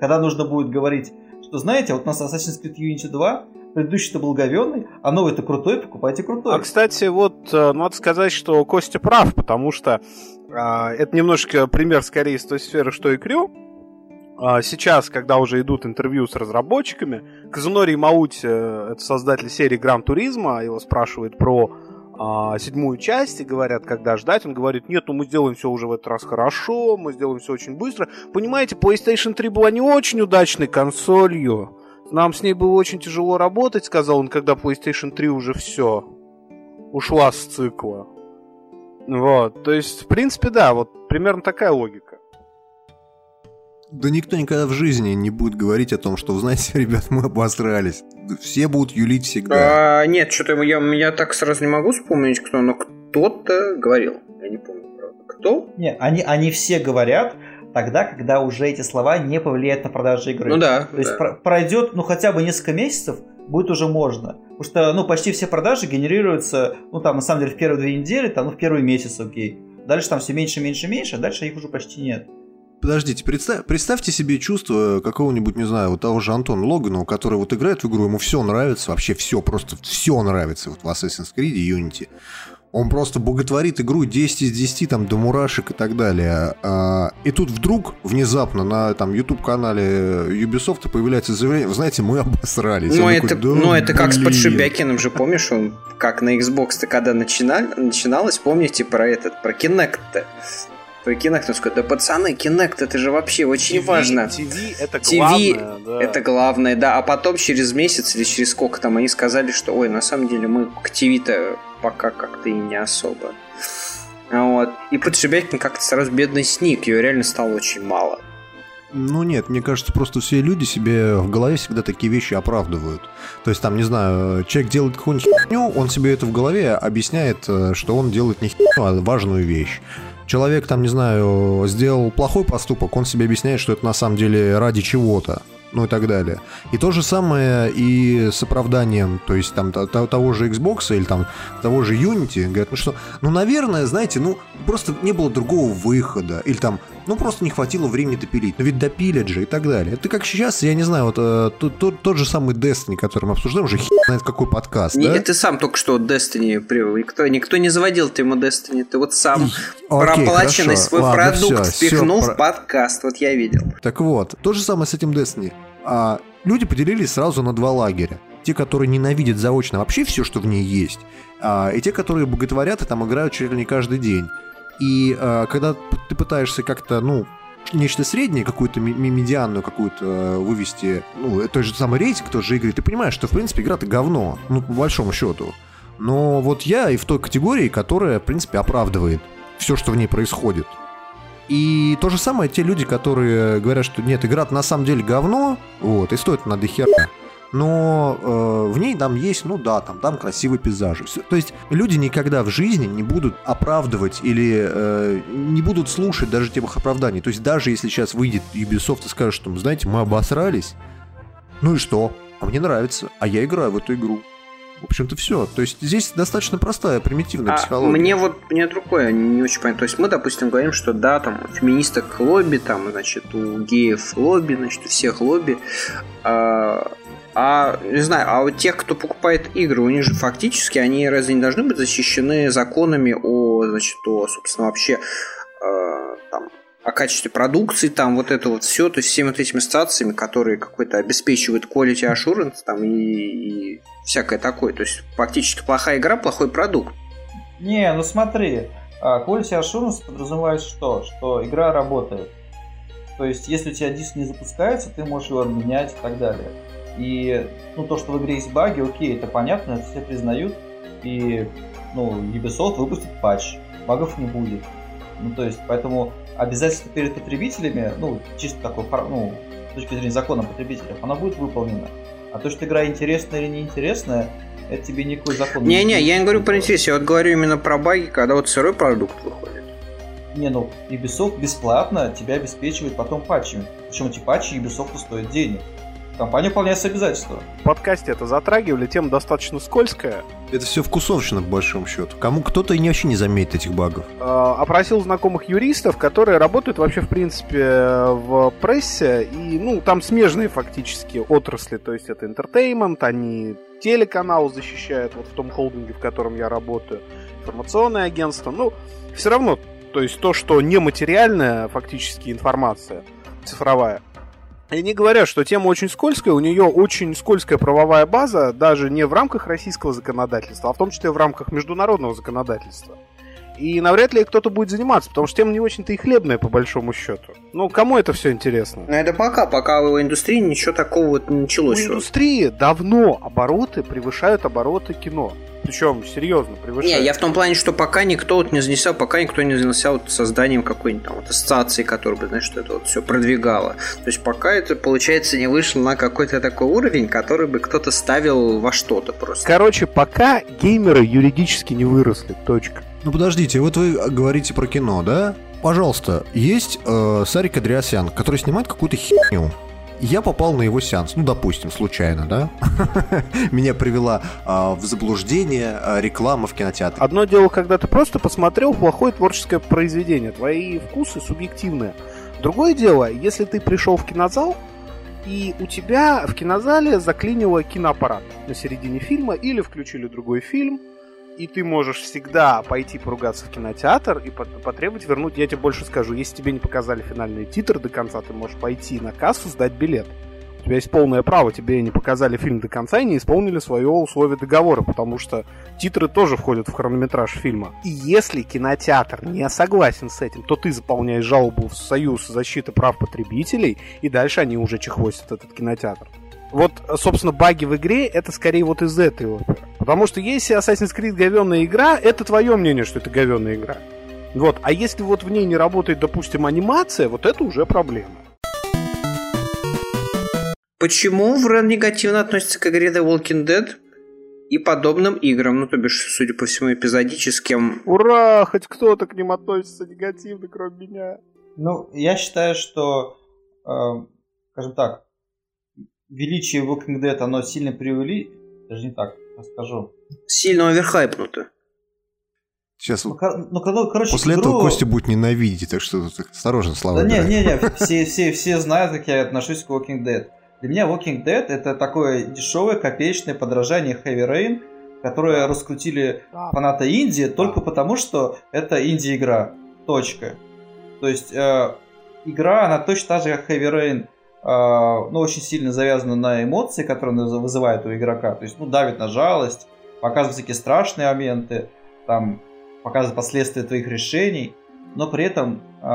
Когда нужно будет говорить, что знаете, вот у нас Assassin's Creed Unity 2, предыдущий-то был говенный, а новый-то крутой, покупайте крутой. А, кстати, вот э, надо сказать, что Костя прав, потому что а, это немножко пример скорее из той сферы, что и Крю. А, сейчас, когда уже идут интервью с разработчиками, Казунори Маути, э, это создатель серии Гран Туризма, его спрашивают про а, седьмую часть и говорят, когда ждать. Он говорит, нет, ну мы сделаем все уже в этот раз хорошо, мы сделаем все очень быстро. Понимаете, PlayStation 3 была не очень удачной консолью. Нам с ней было очень тяжело работать, сказал он, когда PlayStation 3 уже все ушла с цикла. Вот, то есть, в принципе, да, вот примерно такая логика. Да никто никогда в жизни не будет говорить о том, что, вы знаете, ребят, мы обосрались. Все будут юлить всегда. А, нет, что-то я, я так сразу не могу вспомнить, кто, но кто-то говорил. Я не помню, правда. Кто? Нет, они, они все говорят тогда, когда уже эти слова не повлияют на продажи игры. Ну да. То да. есть про- пройдет, ну, хотя бы несколько месяцев, будет уже можно. Потому что, ну, почти все продажи генерируются, ну, там, на самом деле, в первые две недели, там, ну, в первый месяц, окей. Дальше там все меньше, меньше, меньше, а дальше их уже почти нет. Подождите, представь, представьте себе чувство какого-нибудь, не знаю, вот того же Антона Логана, который вот играет в игру, ему все нравится, вообще все, просто все нравится вот в Assassin's Creed и Unity. Он просто боготворит игру 10 из 10 там, до мурашек и так далее. А, и тут вдруг, внезапно, на там YouTube-канале Ubisoft появляется заявление, вы знаете, мы обосрались. Ну, Он это, такой, «Да ну, это как с блин». Подшибякиным же, помнишь, он как на Xbox-то когда начинал, начиналось, помните про этот, про Kinect-то? Про Kinect, он сказал, да пацаны, Kinect, это же вообще очень TV важно. TV это TV главное, да. Это главное, да. А потом через месяц или через сколько там они сказали, что ой, на самом деле мы к TV-то пока как-то и не особо. А Вот. И Подшибякин как-то сразу бедный сник, ее реально стало очень мало. Ну нет, мне кажется, просто все люди себе в голове всегда такие вещи оправдывают. То есть там, не знаю, человек делает какую-нибудь херню, он себе это в голове объясняет, э, что он делает не херню, а важную вещь. Человек там, не знаю, сделал плохой поступок, он себе объясняет, что это на самом деле ради чего-то. Ну и так далее. И то же самое и с оправданием, то есть там то- то- того же Xbox или там того же Unity. Говорят, ну что, ну, наверное, знаете, ну, просто не было другого выхода. Или там, ну, просто не хватило времени допилить. Но ведь допилят же и так далее. Это как сейчас, я не знаю, вот э, тот, тот, тот же самый Destiny, который мы обсуждаем, уже хер знает какой подкаст, Не, да? Ты сам только что Destiny привел. Никто, никто не заводил ты ему Destiny. Ты вот сам Окей, проплаченный хорошо. свой Ладно, продукт всё впихнул про- в подкаст. Вот я видел. Так вот, то же самое с этим Destiny. А, люди поделились сразу на два лагеря. Те, которые ненавидят заочно вообще все, что в ней есть, а, и те, которые боготворят и там играют чуть ли не каждый день. И а, когда ты пытаешься как-то, ну, нечто среднее, какую-то медианную какую-то э, вывести, ну, э, той же самый рейтинг той же игры, ты понимаешь, что, в принципе, игра-то говно, ну, по большому счету. Но вот я и в той категории, которая, в принципе, оправдывает все, что в ней происходит. И то же самое те люди, которые говорят, что нет, игра на самом деле говно, вот, и стоит она до хера. Но э, в ней там есть, ну да, там, там красивые пейзажи. Всё- То есть люди никогда в жизни не будут оправдывать или э, не будут слушать даже тех оправданий. То есть даже если сейчас выйдет Ubisoft и скажет, что, знаете, мы обосрались, ну и что? А мне нравится, а я играю в эту игру. В общем-то, все. То есть здесь достаточно простая, примитивная А психология. мне вот мне другое не очень понятно. То есть мы, допустим, говорим, что да, там у феминисток лобби, там, значит, у геев лобби, значит, у всех лобби. А, а, не знаю, а у тех, кто покупает игры, у них же фактически они разве не должны быть защищены законами о, значит, о, собственно, вообще э, там, о качестве продукции, там вот это вот все, то есть всеми вот этими стациями, которые какой-то обеспечивают quality assurance там и, и всякое такое. То есть фактически плохая игра, плохой продукт. Не, ну смотри, А quality assurance подразумевает что? Что игра работает. То есть, если у тебя диск не запускается, ты можешь его обменять и так далее. И ну, то, что в игре есть баги, окей, это понятно, это все признают. И ну, Ubisoft выпустит патч, багов не будет. Ну, то есть, поэтому обязательство перед потребителями, ну, чисто такой, ну, с точки зрения закона потребителей, оно будет выполнено. А то, что игра интересная или неинтересная, это тебе никакой закон не Не-не, я не говорю про интерес, я вот говорю именно про баги, когда вот сырой продукт выходит. Не, ну, Ubisoft бесплатно тебя обеспечивает потом патчами. Причем эти патчи Ubisoft стоят денег. Компания выполняет свои обязательства. В подкасте это затрагивали, тема достаточно скользкая. Это все вкусовщина, по большому счету. Кому кто-то и вообще не заметит этих багов. Э, опросил знакомых юристов, которые работают вообще, в принципе, в прессе, и, ну, там смежные фактически отрасли, то есть это entertainment, они телеканал защищают, вот в том холдинге, в котором я работаю, информационное агентство, ну, все равно, то есть то, что нематериальная фактически информация, цифровая, и не говорят, что тема очень скользкая, у нее очень скользкая правовая база, даже не в рамках российского законодательства, а в том числе в рамках международного законодательства. И навряд ли кто-то будет заниматься, потому что тема не очень-то и хлебная, по большому счету. Ну, кому это все интересно? Ну, это пока, пока в индустрии ничего такого вот не началось. В индустрии давно обороты превышают обороты кино. Причем серьезно превышает. Не, я в том плане, что пока никто вот не занялся, пока никто не занялся вот созданием какой-нибудь там вот ассоциации, которая бы, знаешь, что это вот все продвигало. То есть пока это, получается, не вышло на какой-то такой уровень, который бы кто-то ставил во что-то просто. Короче, пока геймеры юридически не выросли. Точка. Ну подождите, вот вы говорите про кино, да? Пожалуйста, есть э, Сарик Андреасян, который снимает какую-то херню я попал на его сеанс, ну, допустим, случайно, да? Меня привела а, в заблуждение а, реклама в кинотеатре. Одно дело, когда ты просто посмотрел плохое творческое произведение, твои вкусы субъективные. Другое дело, если ты пришел в кинозал, и у тебя в кинозале заклинило киноаппарат на середине фильма, или включили другой фильм, и ты можешь всегда пойти поругаться в кинотеатр и потребовать вернуть. Я тебе больше скажу, если тебе не показали финальный титр до конца, ты можешь пойти на кассу, сдать билет. У тебя есть полное право, тебе не показали фильм до конца и не исполнили свое условие договора, потому что титры тоже входят в хронометраж фильма. И если кинотеатр не согласен с этим, то ты заполняешь жалобу в Союз защиты прав потребителей, и дальше они уже чехвостят этот кинотеатр. Вот, собственно, баги в игре это скорее вот из этой оперы. Потому что если Assassin's Creed говенная игра, это твое мнение, что это говенная игра. Вот. А если вот в ней не работает, допустим, анимация, вот это уже проблема. Почему Врен негативно относится к игре The Walking Dead и подобным играм? Ну, то бишь, судя по всему, эпизодическим. Ура! Хоть кто-то к ним относится негативно, кроме меня. Ну, я считаю, что, э, скажем так, величие Walking Dead, оно сильно преувели... Даже не так, расскажу. Сильно оверхайпнуто. Сейчас. Ну, ну, короче, После игру... этого Костя будет ненавидеть, так что осторожно, Слава. Да не, не, не, все, все, все знают, как я отношусь к Walking Dead. Для меня Walking Dead это такое дешевое, копеечное подражание Heavy Rain, которое раскрутили фанаты Индии только потому, что это инди-игра. Точка. То есть э, игра, она точно так же, как Heavy Rain, ну, очень сильно завязана на эмоции, которые вызывает у игрока. То есть, ну, давит на жалость, показывает всякие страшные моменты, там, показывает последствия твоих решений, но при этом э,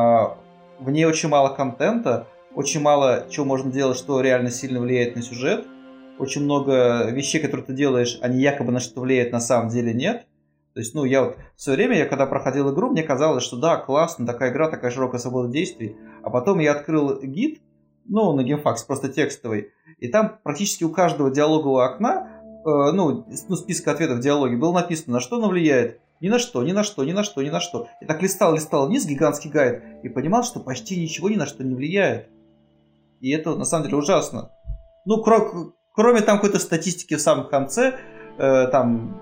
в ней очень мало контента, очень мало чего можно делать, что реально сильно влияет на сюжет. Очень много вещей, которые ты делаешь, они якобы на что влияют, на самом деле нет. То есть, ну, я вот в свое время, я когда проходил игру, мне казалось, что да, классно, такая игра, такая широкая свобода действий. А потом я открыл гид, ну, на GameFAQs, просто текстовый. И там практически у каждого диалогового окна, э, ну, ну, списка ответов в диалоге было написано, на что оно влияет. Ни на что, ни на что, ни на что, ни на что. И так листал, листал вниз гигантский гайд и понимал, что почти ничего ни на что не влияет. И это на самом деле ужасно. Ну, кро- кроме там какой-то статистики в самом конце, э, там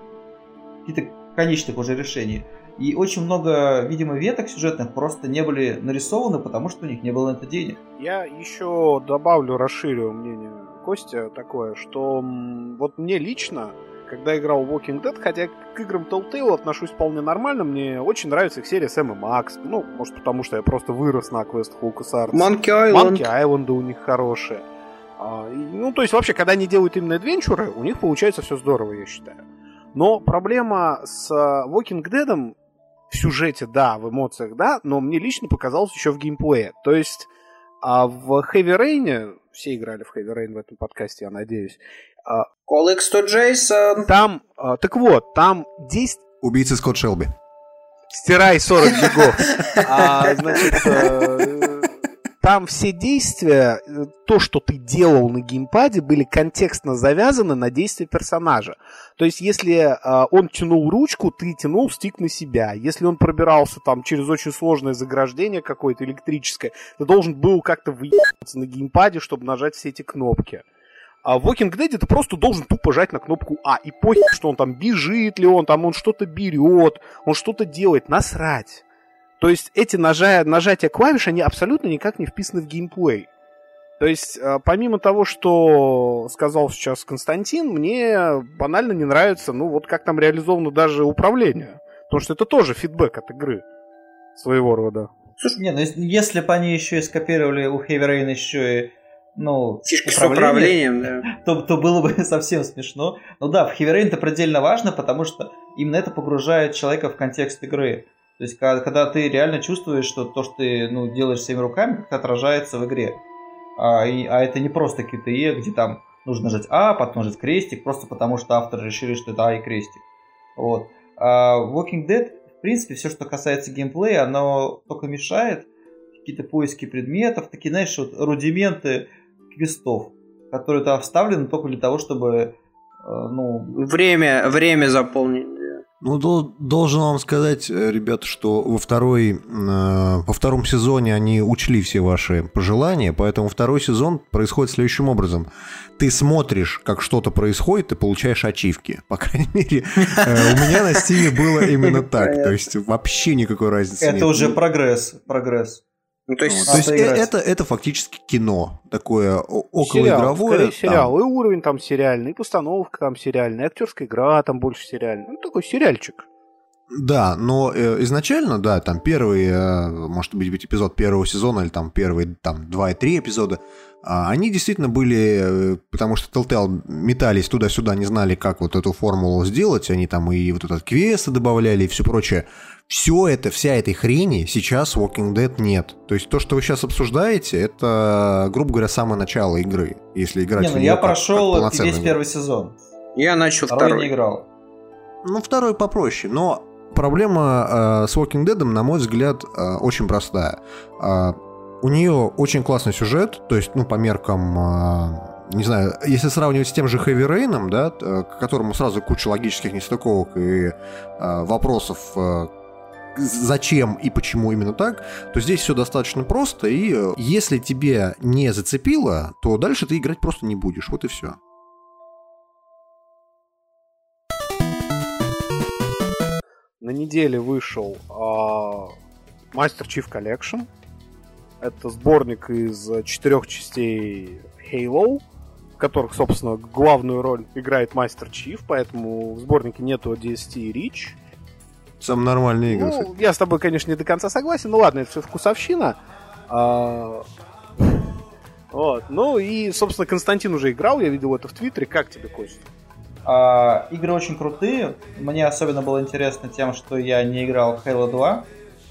какие-то конечных уже решений. И очень много, видимо, веток сюжетных просто не были нарисованы, потому что у них не было на это денег. Я еще добавлю, расширю мнение Костя такое, что вот мне лично, когда играл в Walking Dead, хотя к играм Telltale отношусь вполне нормально, мне очень нравится их серия Сэм и Макс. Ну, может, потому что я просто вырос на квестах LucasArts. Monkey Island. Monkey Island у них хорошие. А, ну, то есть, вообще, когда они делают именно адвенчуры, у них получается все здорово, я считаю. Но проблема с Walking Dead в сюжете, да, в эмоциях, да, но мне лично показалось еще в геймплее. То есть а в Heavy Rain, все играли в Heavy Rain в этом подкасте, я надеюсь. А, Call X to Jason. Там, а, так вот, там действие... Убийца Скотт Шелби. Стирай 40 гигов. А, значит, э, там все действия, э, то, что ты делал на геймпаде, были контекстно завязаны на действия персонажа. То есть, если э, он тянул ручку, ты тянул стик на себя. Если он пробирался там через очень сложное заграждение какое-то электрическое, ты должен был как-то выебаться на геймпаде, чтобы нажать все эти кнопки. А в Walking Dead ты просто должен тупо жать на кнопку А. И похер, что он там бежит ли он, там он что-то берет, он что-то делает, насрать. То есть эти нажа... нажатия клавиш, они абсолютно никак не вписаны в геймплей. То есть, а, помимо того, что сказал сейчас Константин, мне банально не нравится, ну, вот как там реализовано даже управление. Потому что это тоже фидбэк от игры своего рода. Слушай, не, ну если бы они еще и скопировали у Heavy Rain еще и ну, Фишки с управлением, да. то, то было бы совсем смешно. Ну да, в Heavy Rain это предельно важно, потому что именно это погружает человека в контекст игры. То есть, когда, когда ты реально чувствуешь, что то, что ты ну, делаешь своими руками, как отражается в игре. А, и, а это не просто какие-то E, где там нужно нажать А, потом нажать крестик, просто потому что автор решили, что это А и крестик. Вот. А Walking Dead, в принципе, все, что касается геймплея, оно только мешает. Какие-то поиски предметов, такие, знаешь, вот рудименты квестов, которые туда вставлены только для того, чтобы э, ну... Время, время заполнить. Ну, должен вам сказать, э, ребята, что во, второй, э, во втором сезоне они учли все ваши пожелания, поэтому второй сезон происходит следующим образом. Ты смотришь, как что-то происходит, и получаешь ачивки. По крайней мере, э, у меня на Steam е было именно так. То есть вообще никакой разницы нет. Это уже прогресс. Прогресс. Ну, то есть, то есть это, это фактически кино, такое околоигровое. Сериал, сериал. И уровень там сериальный, и постановка там сериальная, и актерская игра там больше сериальная. Ну, такой сериальчик. Да, но э, изначально, да, там первый, э, может быть, эпизод первого сезона или там первые там два и три эпизода, э, они действительно были, э, потому что Telltale метались туда-сюда, не знали, как вот эту формулу сделать, они там и вот этот квесты добавляли и все прочее. Все это, вся этой хрени сейчас Walking Dead нет. То есть то, что вы сейчас обсуждаете, это, грубо говоря, самое начало игры, если играть не, ну, в я прошел как весь первый сезон. Я начал второй. Второй не играл. Ну, второй попроще, но проблема э, с Walking Dead, на мой взгляд, э, очень простая. Э, у нее очень классный сюжет, то есть, ну, по меркам, э, не знаю, если сравнивать с тем же Heavy Rain, да, к которому сразу куча логических нестыковок и э, вопросов, э, зачем и почему именно так, то здесь все достаточно просто, и э, если тебе не зацепило, то дальше ты играть просто не будешь, вот и все. Неделе вышел э, Master Chief Collection. Это сборник из четырех частей Halo, в которых, собственно, главную роль играет Master Chief, поэтому в сборнике нету DST и Reach. Самая нормальная игра. Ну, я с тобой, конечно, не до конца согласен, но ладно, это все вкусовщина. А... Вот. Ну и, собственно, Константин уже играл, я видел это в Твиттере. Как тебе, Костя? А, игры очень крутые. Мне особенно было интересно тем, что я не играл в Halo 2.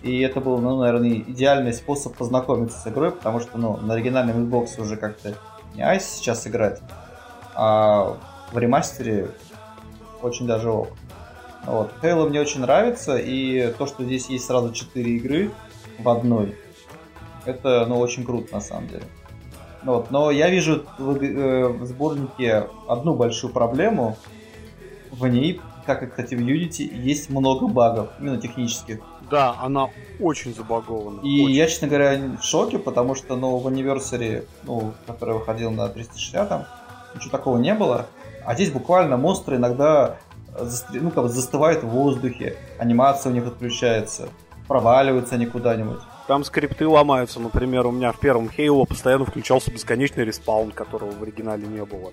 И это был, ну, наверное, идеальный способ познакомиться с игрой, потому что, ну, на оригинальном Xbox уже как-то не айс сейчас играть. А в ремастере очень даже ок. Вот. Halo мне очень нравится, и то, что здесь есть сразу 4 игры в одной, это, ну, очень круто на самом деле. Вот. Но я вижу в, э, в сборнике одну большую проблему. В ней, как и, кстати, в Unity, есть много багов, именно технических. Да, она очень забагована. И очень. я, честно говоря, в шоке, потому что ну, в Anniversary, ну, который выходил на 360, там, ничего такого не было. А здесь буквально монстры иногда ну, как бы застывают в воздухе, анимация у них отключается, проваливаются они куда-нибудь. Там скрипты ломаются, например, у меня в первом Halo постоянно включался бесконечный респаун, которого в оригинале не было.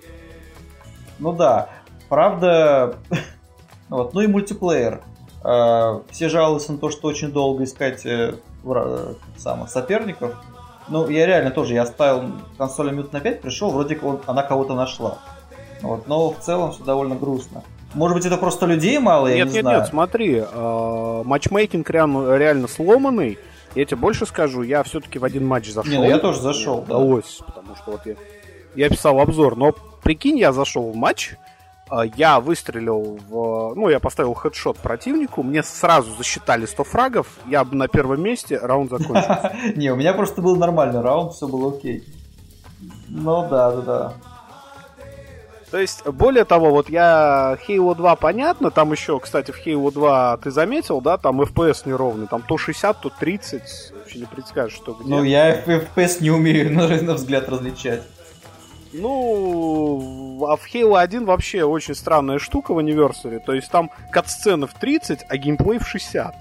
Ну да, правда, вот, ну и мультиплеер. А, все жалуются на то, что очень долго искать э, самых соперников. Ну, я реально тоже, я оставил консоль минут на 5, пришел, вроде как она кого-то нашла. Вот, но в целом все довольно грустно. Может быть, это просто людей мало, я нет, не нет, знаю. Нет, смотри, э, матчмейкинг реально, реально сломанный. Я тебе больше скажу, я все-таки в один матч зашел. Не, ну я тоже зашел. Да. Удалось, потому что вот я, я писал обзор, но прикинь, я зашел в матч, э, я выстрелил в... Ну, я поставил хедшот противнику, мне сразу засчитали 100 фрагов, я на первом месте, раунд закончился. Не, у меня просто был нормальный раунд, все было окей. Ну да, да, да. То есть, более того, вот я Halo 2 понятно, там еще, кстати, в Halo 2 ты заметил, да, там FPS неровный, там то 60, то 30, вообще не предскажешь, что где. Ну, я FPS не умею на, на взгляд различать. Ну, а в Halo 1 вообще очень странная штука в Anniversary, то есть там кат-сцены в 30, а геймплей в 60.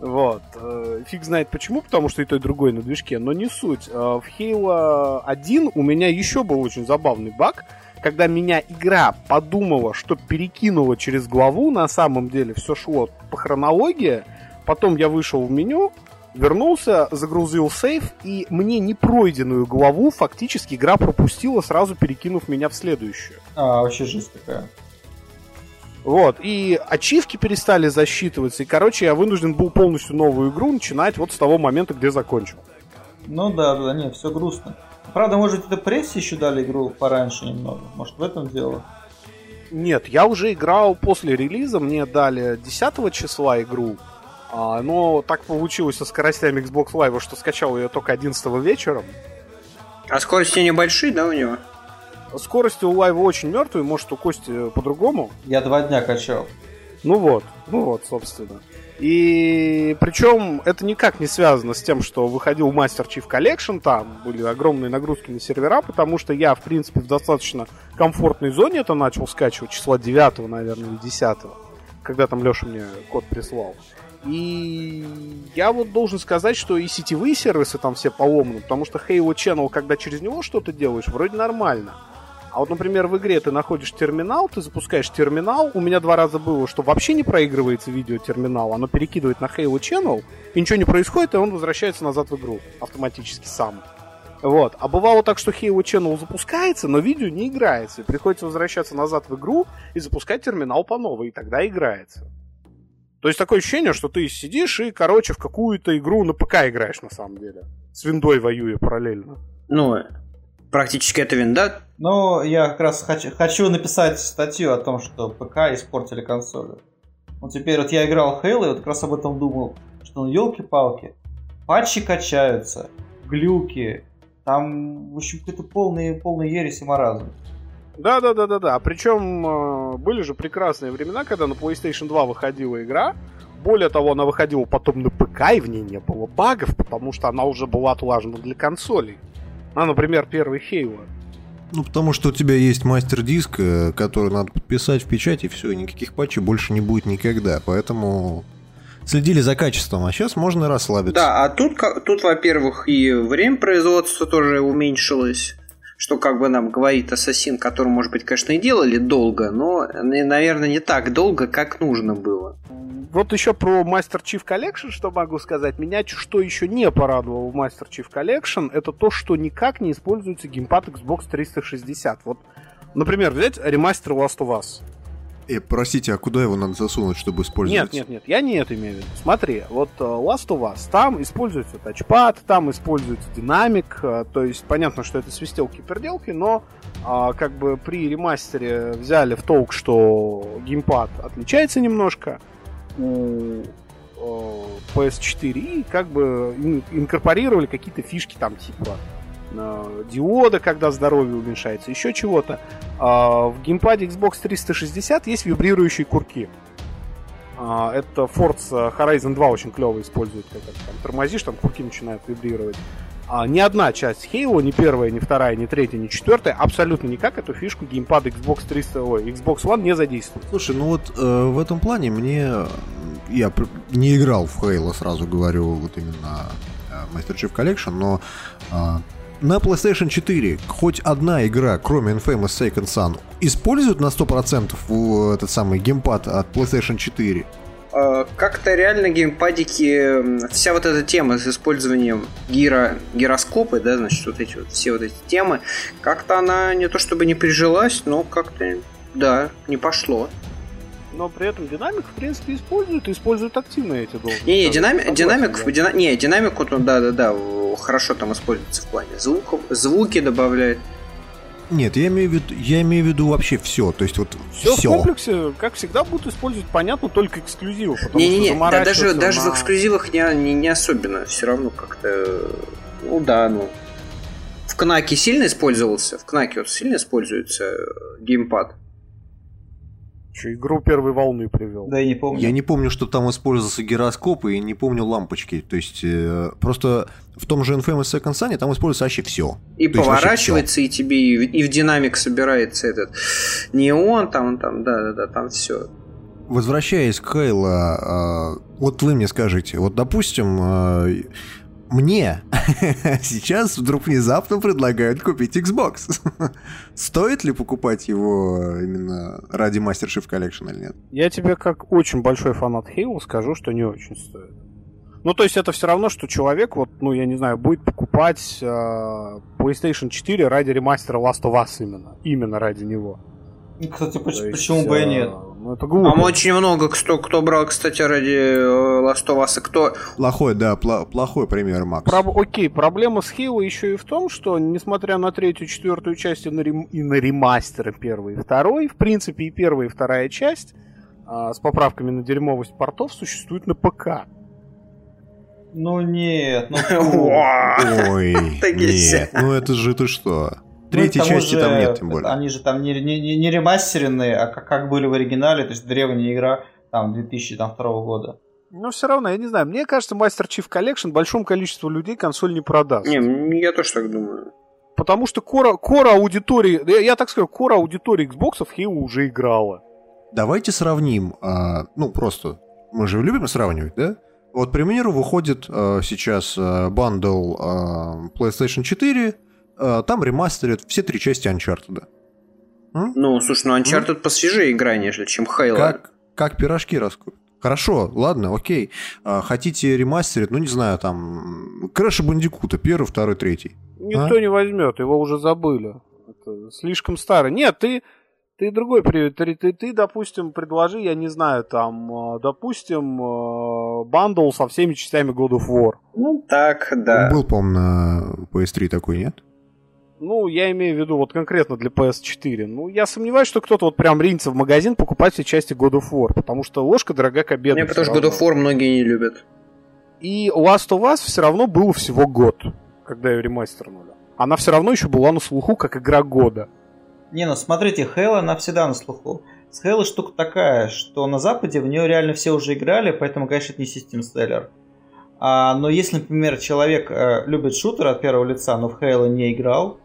Вот. Э, фиг знает почему, потому что и то, и другое на движке, но не суть. Э, в Halo 1 у меня еще был очень забавный баг, когда меня игра подумала, что перекинула через главу, на самом деле все шло по хронологии, потом я вышел в меню, вернулся, загрузил сейф, и мне непройденную главу фактически игра пропустила, сразу перекинув меня в следующую. А, вообще жизнь такая. Вот, и ачивки перестали засчитываться, и, короче, я вынужден был полностью новую игру начинать вот с того момента, где закончил. Ну да, да, нет, все грустно. Правда, может, это прессе еще дали игру пораньше немного? Может, в этом дело? Нет, я уже играл после релиза, мне дали 10 числа игру, а, но так получилось со скоростями Xbox Live, что скачал ее только 11 вечером. А скорости небольшие, да, у него? Скорости у Live очень мертвые, может, у Кости по-другому. Я два дня качал. Ну вот, ну вот, собственно. И причем это никак не связано с тем, что выходил Master Chief Collection, там были огромные нагрузки на сервера, потому что я, в принципе, в достаточно комфортной зоне это начал скачивать числа 9, наверное, или 10, когда там Леша мне код прислал. И я вот должен сказать, что и сетевые сервисы там все поломаны, потому что Halo Channel, когда через него что-то делаешь, вроде нормально. А вот, например, в игре ты находишь терминал, ты запускаешь терминал. У меня два раза было, что вообще не проигрывается видео терминал, оно перекидывает на Halo Channel, и ничего не происходит, и он возвращается назад в игру автоматически сам. Вот. А бывало так, что Halo Channel запускается, но видео не играется. И приходится возвращаться назад в игру и запускать терминал по новой, и тогда играется. То есть такое ощущение, что ты сидишь и, короче, в какую-то игру на ПК играешь на самом деле. С виндой воюя параллельно. Ну, Практически это винда. Ну, я как раз хочу, хочу написать статью о том, что ПК испортили консоли. Вот теперь вот я играл в Halo и вот как раз об этом думал, что ну елки-палки, патчи качаются, глюки, там, в общем, какой-то полный, полный ересь и маразм. Да, да, да, да, да. Причем э, были же прекрасные времена, когда на PlayStation 2 выходила игра. Более того, она выходила потом на ПК, и в ней не было багов, потому что она уже была отлажена для консолей. А, например, первый Хейла. Ну, потому что у тебя есть мастер-диск, э, который надо подписать в печать, и все, никаких патчей больше не будет никогда. Поэтому следили за качеством, а сейчас можно расслабиться. Да, а тут, тут во-первых, и время производства тоже уменьшилось что как бы нам говорит Ассасин, который, может быть, конечно, и делали долго, но, наверное, не так долго, как нужно было вот еще про Master Chief Collection, что могу сказать. Меня что еще не порадовало в Master Chief Collection, это то, что никак не используется геймпад Xbox 360. Вот, например, взять ремастер Last of Us. Э, простите, а куда его надо засунуть, чтобы использовать? Нет, нет, нет, я не это имею в виду. Смотри, вот э, Last of Us, там используется тачпад, там используется динамик, э, то есть понятно, что это свистелки-перделки, но а, как бы при ремастере взяли в толк, что геймпад отличается немножко, у PS4 и как бы инкорпорировали какие-то фишки там типа диода, когда здоровье уменьшается, еще чего-то. А в геймпаде Xbox 360 есть вибрирующие курки. А, это Forza Horizon 2 очень клево использует, когда там тормозишь, там курки начинают вибрировать а, ни одна часть Halo, ни первая, ни вторая, ни третья, ни четвертая, абсолютно никак эту фишку геймпад Xbox 300, ой, Xbox One не задействует. Слушай, ну вот э, в этом плане мне... Я не играл в Halo, сразу говорю, вот именно э, Master Chief Collection, но э, на PlayStation 4 хоть одна игра, кроме Infamous Second Son, использует на 100% этот самый геймпад от PlayStation 4? Э, как-то реально геймпадики, вся вот эта тема с использованием гиро, гироскопы, да, значит, вот эти вот, все вот эти темы, как-то она не то чтобы не прижилась, но как-то Да, не пошло. Но при этом динамик, в принципе, используют и используют активно эти должности. Не, не, динамик, динамик, да. дина, не, динамик, вот он, да, да, да, хорошо там используется в плане звуков, звуки добавляет. Нет, я имею в виду, я имею в виду вообще все. То есть вот все, все. в комплексе, как всегда, будут использовать, понятно, только эксклюзивы. Не-не-не, да, даже, даже в эксклюзивах не, не, не особенно. Все равно как-то. Ну да, ну. В Кнаке сильно использовался? В Кнаке вот сильно используется геймпад? Что, игру первой волны привел. Да, я не помню. Я не помню, что там использовался гироскоп, и не помню лампочки. То есть, э, просто в том же Infamous Second Son там используется вообще все. И То поворачивается, и тебе и, и в динамик собирается этот неон, там, там, да-да-да, там все. Возвращаясь к Хейла, э, вот вы мне скажите, вот допустим, э, мне сейчас вдруг внезапно предлагают купить Xbox. Стоит ли покупать его именно ради Master Chief Collection или нет? Я тебе как очень большой фанат Halo скажу, что не очень стоит. Ну, то есть это все равно, что человек, вот, ну, я не знаю, будет покупать э, PlayStation 4 ради ремастера Last of Us именно. Именно ради него. Кстати, почему, есть, почему бы и нет? Ну, это глупо. Там очень много кто, кто брал, кстати, ради э, Last of Us. Кто... Плохой, да, пла- плохой пример, Макс. Про- окей, проблема с Halo еще и в том, что, несмотря на третью, четвертую часть и на, рем- и на ремастеры первый и второй, в принципе, и первая, и вторая часть а, с поправками на дерьмовость портов существует на ПК. Ну нет, ну Ой, нет, ну это же ты что? Третьей ну, части же, там нет, тем более. Они же там не, не, не ремастеренные, а как, как были в оригинале, то есть древняя игра там 2002 года. Но все равно, я не знаю, мне кажется, Master Chief Collection большому количеству людей консоль не продаст. Не, я тоже так думаю. Потому что кора, кора аудитории, я, я так скажу, кора аудитории Xbox Halo уже играла. Давайте сравним, а, ну просто, мы же любим сравнивать, да? Вот, к примеру, выходит а, сейчас а, бандл а, PlayStation 4 а, там ремастерят все три части Uncharted. М? Ну, слушай, ну Uncharted М? посвежее игра, нежели чем Halo. Как, как пирожки раскупят. Хорошо, ладно, окей. А, хотите ремастерить, ну не знаю, там Крэша Бандикута, первый, второй, третий. Никто а? не возьмет, его уже забыли. Это слишком старый. Нет, ты, ты другой приведи. Ты, ты, ты, допустим, предложи, я не знаю, там, а, допустим, а, бандл со всеми частями God of War. Ну, так, да. Был, по-моему, на PS3 такой, нет? Ну, я имею в виду вот конкретно для PS4. Ну, я сомневаюсь, что кто-то вот прям ринется в магазин покупать все части God of War, потому что ложка дорога к обеду. Не, потому что God of War многие не любят. И Last of Us все равно было всего год, когда ее ремастернули. Она все равно еще была на слуху, как игра года. Не, ну смотрите, Halo, она всегда на слуху. С Halo штука такая, что на Западе в нее реально все уже играли, поэтому, конечно, это не систем селлер. А, но если, например, человек э, любит шутеры от первого лица, но в Halo не играл,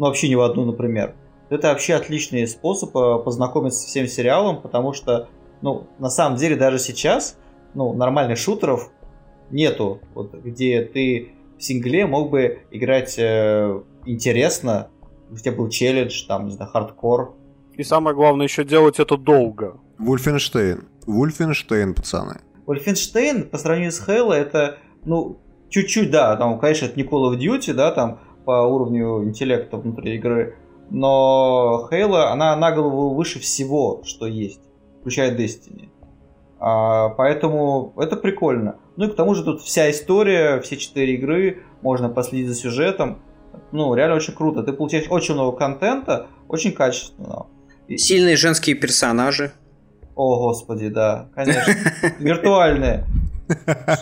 ну вообще ни в одну, например, это вообще отличный способ э, познакомиться с всем сериалом, потому что, ну, на самом деле даже сейчас, ну, нормальных шутеров нету, вот, где ты в сингле мог бы играть э, интересно, где был челлендж, там, не знаю, хардкор. И самое главное, еще делать это долго. Вульфенштейн. Вульфенштейн, пацаны. Вульфенштейн по сравнению с Хейла это, ну, чуть-чуть, да, там, конечно, это не Call of Duty, да, там, по уровню интеллекта внутри игры. Но Halo, она на голову выше всего, что есть, включая Destiny. А, поэтому это прикольно. Ну и к тому же тут вся история, все четыре игры, можно последить за сюжетом. Ну, реально очень круто. Ты получаешь очень много контента, очень качественного. Сильные женские персонажи. О, господи, да, конечно. Виртуальные.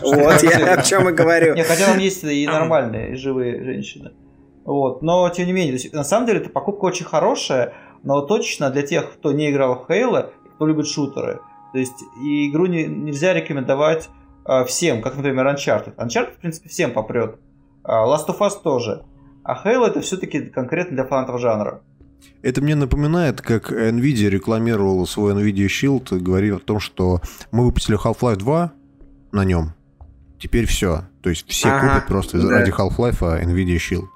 Вот я о чем и говорю. Не, хотя там есть и нормальные, живые женщины. Вот. Но, тем не менее, есть, на самом деле, эта покупка очень хорошая, но точно для тех, кто не играл в Halo, кто любит шутеры. То есть и игру не, нельзя рекомендовать э, всем, как, например, Uncharted. Uncharted, в принципе, всем попрет. Э, Last of Us тоже. А Halo это все-таки конкретно для фанатов жанра. Это мне напоминает, как Nvidia рекламировала свой Nvidia Shield, говорил о том, что мы выпустили Half-Life 2 на нем. Теперь все. То есть все ага, купят просто да. ради Half-Life Nvidia Shield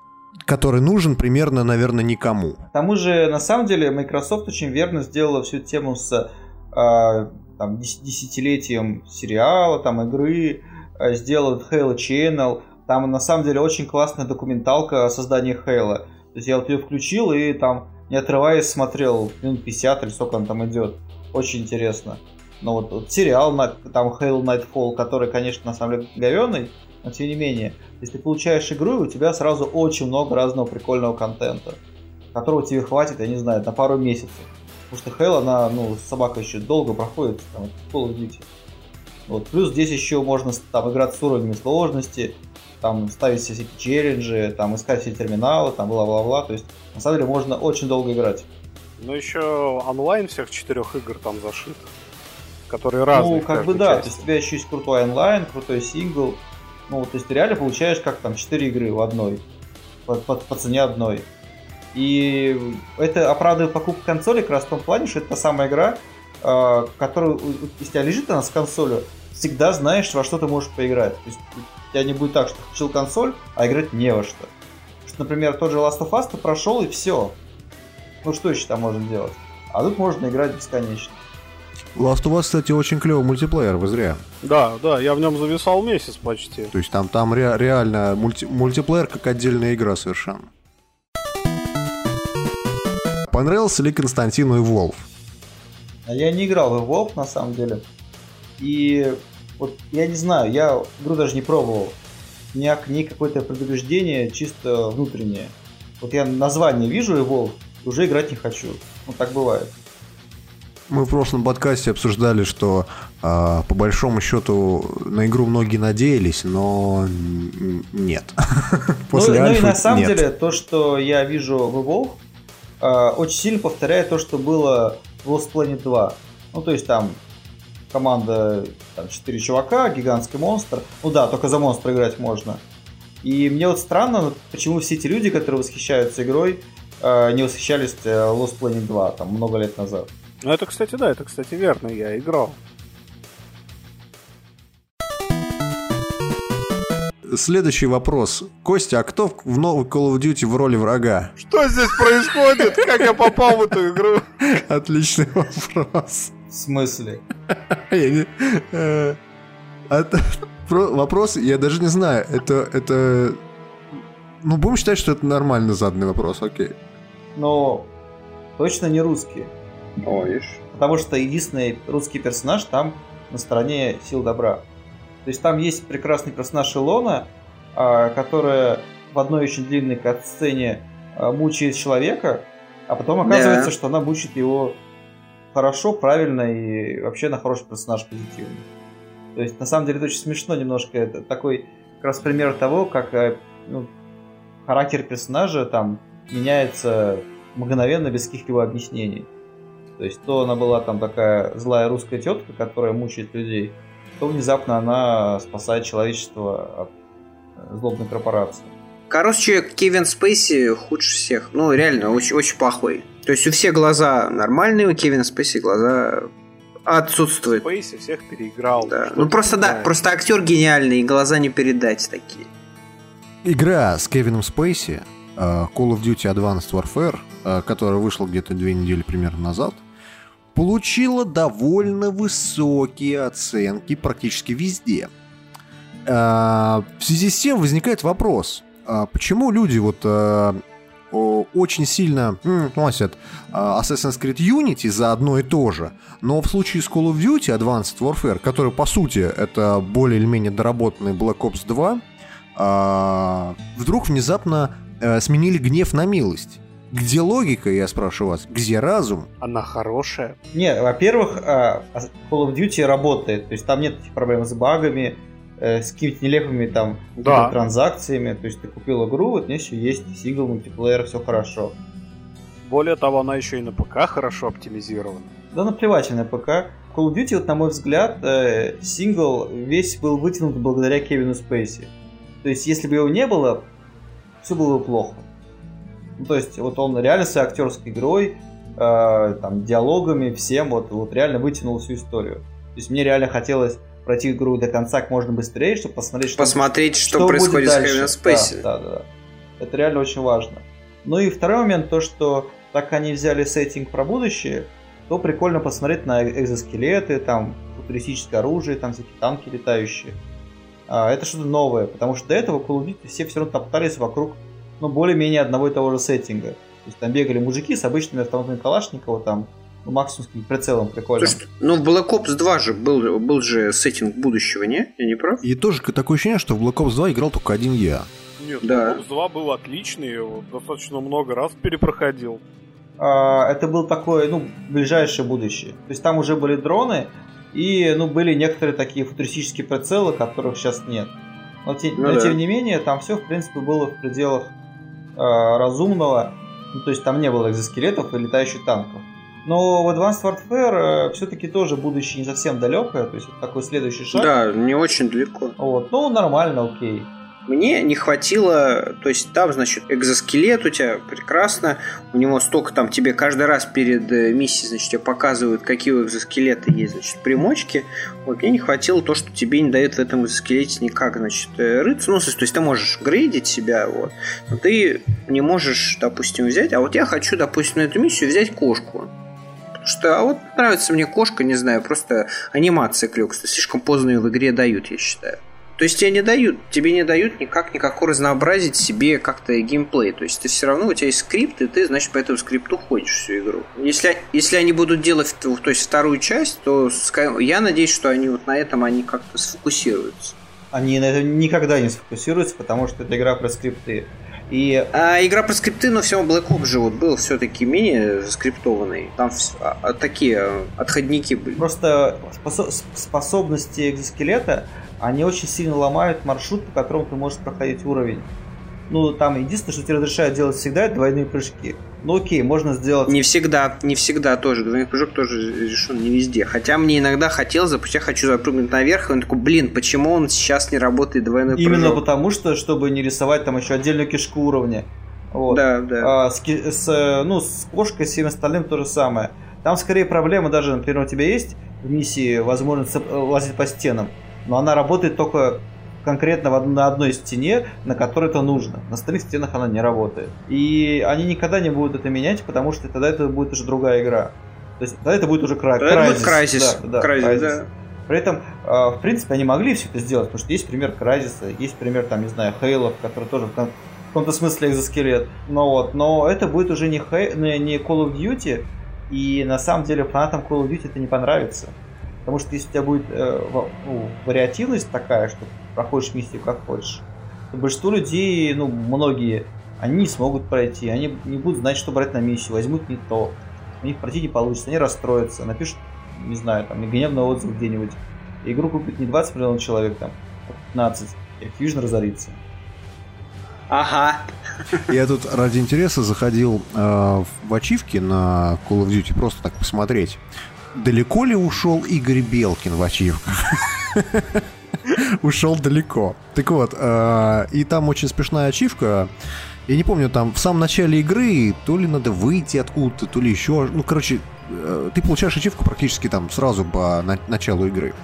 который нужен примерно, наверное, никому. К тому же, на самом деле, Microsoft очень верно сделала всю тему с э, там, десятилетием сериала, там, игры, э, сделала Halo Channel. Там, на самом деле, очень классная документалка о создании Halo. То есть я вот ее включил, и там, не отрываясь смотрел минут 50 или сколько он там идет. Очень интересно. Но вот, вот сериал, там Halo Nightfall, который, конечно, на самом деле говеный, но тем не менее, если ты получаешь игру, у тебя сразу очень много разного прикольного контента, которого тебе хватит, я не знаю, на пару месяцев. Потому что Halo, она, ну, собака еще долго проходит, там, Call of Duty. Вот. Плюс здесь еще можно там играть с уровнями сложности, там ставить все всякие челленджи, там искать все терминалы, там бла-бла-бла. То есть, на самом деле, можно очень долго играть. Ну, еще онлайн всех четырех игр там зашит, которые разные. Ну, как бы да, части. то есть у тебя еще есть крутой онлайн, крутой сингл. Ну, то есть ты реально получаешь как там 4 игры в одной, по, по, по цене одной. И это оправдывает покупку консоли как раз в том плане, что это та самая игра, э, которую, если тебя лежит она с консолью, всегда знаешь, во что ты можешь поиграть. То есть у тебя не будет так, что ты включил консоль, а играть не во что. что. Например, тот же Last of Us ты прошел и все. Ну что еще там можно делать? А тут можно играть бесконечно. Last of Us, кстати, очень клевый мультиплеер, вы зря. Да, да, я в нем зависал месяц почти. То есть там, там ре- реально мульти- мультиплеер как отдельная игра совершенно. Понравился ли Константину Evolve? А я не играл в Evolve, на самом деле. И вот я не знаю, я игру даже не пробовал. У меня к ней какое-то предубеждение чисто внутреннее. Вот я название вижу Evolve, уже играть не хочу. Ну, так бывает. Мы в прошлом подкасте обсуждали, что э, по большому счету на игру многие надеялись, но нет. После ну, ну и на самом нет. деле то, что я вижу в Evolve, э, очень сильно повторяет то, что было в Lost Planet 2. Ну, то есть там команда, там, 4 чувака, гигантский монстр. Ну да, только за монстра играть можно. И мне вот странно, почему все эти люди, которые восхищаются игрой, э, не восхищались э, Lost Planet 2, там, много лет назад. Ну, это, кстати, да, это, кстати, верно, я играл. Следующий вопрос. Костя, а кто в новый Call of Duty в роли врага? Что здесь происходит? Как я попал в эту игру? Отличный вопрос. В смысле? Э, вопрос, я даже не знаю, это, это... Ну, будем считать, что это нормально заданный вопрос, окей. Но точно не русский. Ой. Потому что единственный русский персонаж там на стороне сил добра. То есть там есть прекрасный персонаж Илона, а, которая в одной очень длинной сцене а, мучает человека, а потом оказывается, да. что она мучит его хорошо, правильно и вообще на хороший персонаж позитивный. То есть на самом деле это очень смешно немножко. Это такой как раз пример того, как э, ну, характер персонажа там меняется мгновенно без каких-либо объяснений. То есть то она была там такая злая русская тетка, которая мучает людей, то внезапно она спасает человечество от э, злобной корпорации. Короче, Кевин Спейси худше всех. Ну, реально, очень, очень плохой. То есть у всех глаза нормальные, у Кевина Спейси глаза отсутствуют. Спейси всех переиграл. Да. Ну просто да, просто актер гениальный, и глаза не передать такие. Игра с Кевином Спейси, э, Call of Duty Advanced Warfare, э, которая вышла где-то две недели примерно назад, получила довольно высокие оценки практически везде. А, в связи с тем возникает вопрос, а почему люди вот а, очень сильно носят Assassin's Creed Unity за одно и то же, но в случае с Call of Duty Advanced Warfare, который по сути это более или менее доработанный Black Ops 2, вдруг внезапно э, сменили гнев на милость. Где логика, я спрашиваю вас? Где разум? Она хорошая. Не, во-первых, а, Call of Duty работает. То есть там нет проблем с багами, э, с какими-то нелепыми там да. транзакциями. То есть ты купил игру, вот здесь еще есть сингл, мультиплеер, все хорошо. Более того, она еще и на ПК хорошо оптимизирована. Да наплевать на ПК. Call of Duty, вот, на мой взгляд, э, сингл весь был вытянут благодаря Кевину Спейси. То есть, если бы его не было, все было бы плохо. Ну, то есть, вот он реально своей актерской игрой, э, там, диалогами, всем, вот, вот реально вытянул всю историю. То есть, мне реально хотелось пройти игру до конца как можно быстрее, чтобы посмотреть, что, посмотреть, что, что происходит с Space. Да, да, да. Это реально очень важно. Ну и второй момент, то, что так как они взяли сеттинг про будущее, то прикольно посмотреть на экзоскелеты, там, футуристическое оружие, там всякие танки летающие. А, это что-то новое, потому что до этого Call of Duty все все равно топтались вокруг ну, более-менее одного и того же сеттинга. есть там бегали мужики с обычными автоматами Калашникова, там, ну, максимум с прицелом прикольно. Слушай, ну в Black Ops 2 же был, был же сеттинг будущего, не? Я не прав? И тоже такое ощущение, что в Black Ops 2 играл только один я. Нет, Да. Black Ops 2 был отличный, его достаточно много раз перепроходил. А, это был такое, ну, ближайшее будущее. То есть там уже были дроны, и, ну, были некоторые такие футуристические прицелы, которых сейчас нет. Но, те- Ну но да. тем не менее, там все, в принципе, было в пределах разумного. Ну, то есть там не было экзоскелетов и летающих танков. Но в Advanced Warfare все-таки тоже будущее не совсем далекое, то есть это такой следующий шаг. Да, не очень далеко. Вот. Ну, нормально, окей. Мне не хватило, то есть там, значит, экзоскелет у тебя прекрасно, у него столько там тебе каждый раз перед э, миссией, значит, тебе показывают, какие у экзоскелета есть, значит, примочки. Вот мне не хватило то, что тебе не дает в этом экзоскелете никак, значит, э, рыться. Ну, то есть ты можешь грейдить себя, вот, но ты не можешь, допустим, взять, а вот я хочу, допустим, на эту миссию взять кошку. Потому что, а вот нравится мне кошка, не знаю, просто анимация клёкста. Слишком поздно ее в игре дают, я считаю. То есть тебе не дают, тебе не дают никак никакого разнообразить себе как-то геймплей. То есть ты все равно, у тебя есть скрипт, и ты, значит, по этому скрипту ходишь всю игру. Если, если они будут делать то есть, вторую часть, то я надеюсь, что они вот на этом они как-то сфокусируются. Они на этом никогда не сфокусируются, потому что это игра про скрипты. И А игра про скрипты, но все Black Ops же вот был все-таки менее скриптованный. Там вс- а- а такие а, отходники были. Просто спосо- способности экзоскелета, они очень сильно ломают маршрут, по которому ты можешь проходить уровень. Ну, там единственное, что тебе разрешают делать всегда, это двойные прыжки. Ну окей, можно сделать... Не всегда, не всегда тоже. Двойной прыжок тоже решен не везде. Хотя мне иногда запустить, я хочу запрыгнуть наверх, и он такой, блин, почему он сейчас не работает двойной Именно прыжок? потому, что, чтобы не рисовать там еще отдельную кишку уровня. Вот. Да, да. А, с, с, э, ну, с кошкой, с всем остальным то же самое. Там скорее проблема даже, например, у тебя есть в миссии возможность э, лазить по стенам, но она работает только конкретно на одной стене, на которой это нужно. На остальных стенах она не работает. И они никогда не будут это менять, потому что тогда это будет уже другая игра. То есть тогда это будет уже кра- Да, это будет Crysis. Crysis. Да, да, Crysis, Crysis. да. При этом, э, в принципе, они могли все это сделать, потому что есть пример Крайзиса, есть пример, там, не знаю, Хейла, который тоже в каком-то смысле экзоскелет. Но вот, но это будет уже не, Хей- не Call of Duty, и на самом деле фанатам Call of Duty это не понравится. Потому что если у тебя будет э, ну, вариативность такая, что проходишь миссию как хочешь, большинство людей, ну, многие, они не смогут пройти, они не будут знать, что брать на миссию, возьмут не то. У них пройти не получится, они расстроятся, напишут, не знаю, там, гневный отзыв где-нибудь. И игру купит не 20 миллионов человек, там, а 15. И Activision разорится. Ага. Я тут ради интереса заходил э, в ачивки на Call of Duty просто так посмотреть. Далеко ли ушел Игорь Белкин в ачивках? Ушел далеко. Так вот, э, и там очень смешная ачивка. Я не помню, там в самом начале игры то ли надо выйти откуда-то, то ли еще. Ну, короче, э, ты получаешь ачивку практически там сразу по на- началу игры.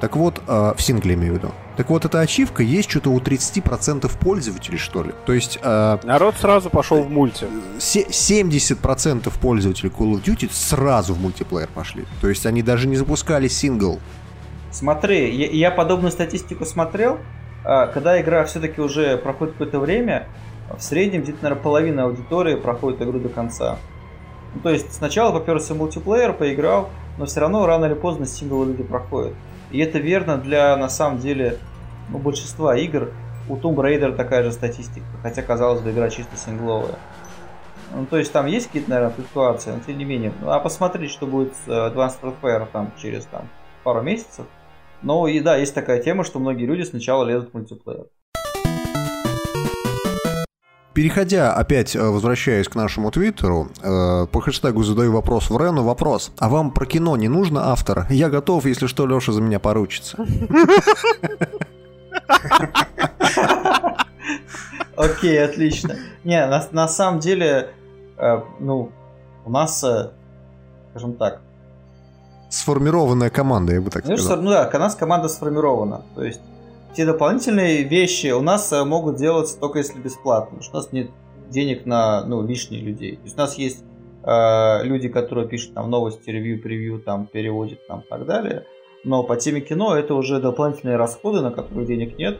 Так вот, э, в сингле имею в виду. Так вот, эта ачивка есть что-то у 30% пользователей, что ли. То есть э, Народ сразу пошел в мульти. се- 70% пользователей Call of Duty сразу в мультиплеер пошли. То есть они даже не запускали сингл. Смотри, я, я подобную статистику смотрел, а, когда игра все-таки уже проходит какое-то время, в среднем где-то, наверное, половина аудитории проходит игру до конца. Ну, то есть сначала поперся мультиплеер, поиграл, но все равно рано или поздно синглы люди проходят. И это верно для, на самом деле, ну, большинства игр. У Tomb Raider такая же статистика, хотя, казалось бы, игра чисто сингловая. Ну, то есть там есть какие-то, наверное, флуктуации, но тем не менее. Ну, а посмотреть, что будет с э, Advanced Warfare там через там, пару месяцев. Но и да, есть такая тема, что многие люди сначала лезут в мультиплеер. Переходя опять, э, возвращаясь к нашему твиттеру, э, по хэштегу задаю вопрос в Рену. Вопрос. А вам про кино не нужно автор? Я готов, если что, Леша за меня поручится. Окей, отлично. Не, на, на самом деле, э, ну, у нас, э, скажем так, Сформированная команда, я бы так что, сказал. ну да, у нас команда сформирована. То есть все дополнительные вещи у нас э, могут делаться только если бесплатно, потому что у нас нет денег на ну, лишних людей. То есть у нас есть э, люди, которые пишут там новости, ревью, превью, там переводят там и так далее. Но по теме кино это уже дополнительные расходы, на которые денег нет.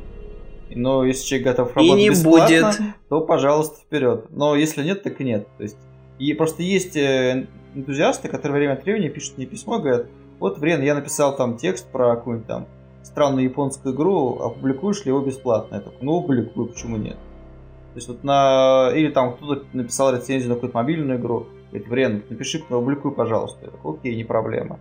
Но если человек готов И работать не бесплатно, будет. то, пожалуйста, вперед. Но если нет, так и нет. То есть И просто есть э, энтузиасты, которые время от времени пишут мне письмо и говорят, вот, Врен, я написал там текст про какую-нибудь там странную японскую игру, опубликуешь ли его бесплатно? Я такой, ну, опубликую, почему нет? То есть вот на... Или там кто-то написал рецензию на какую-то мобильную игру, говорит, Врен, напиши, опубликуй, пожалуйста. Я такой, окей, не проблема.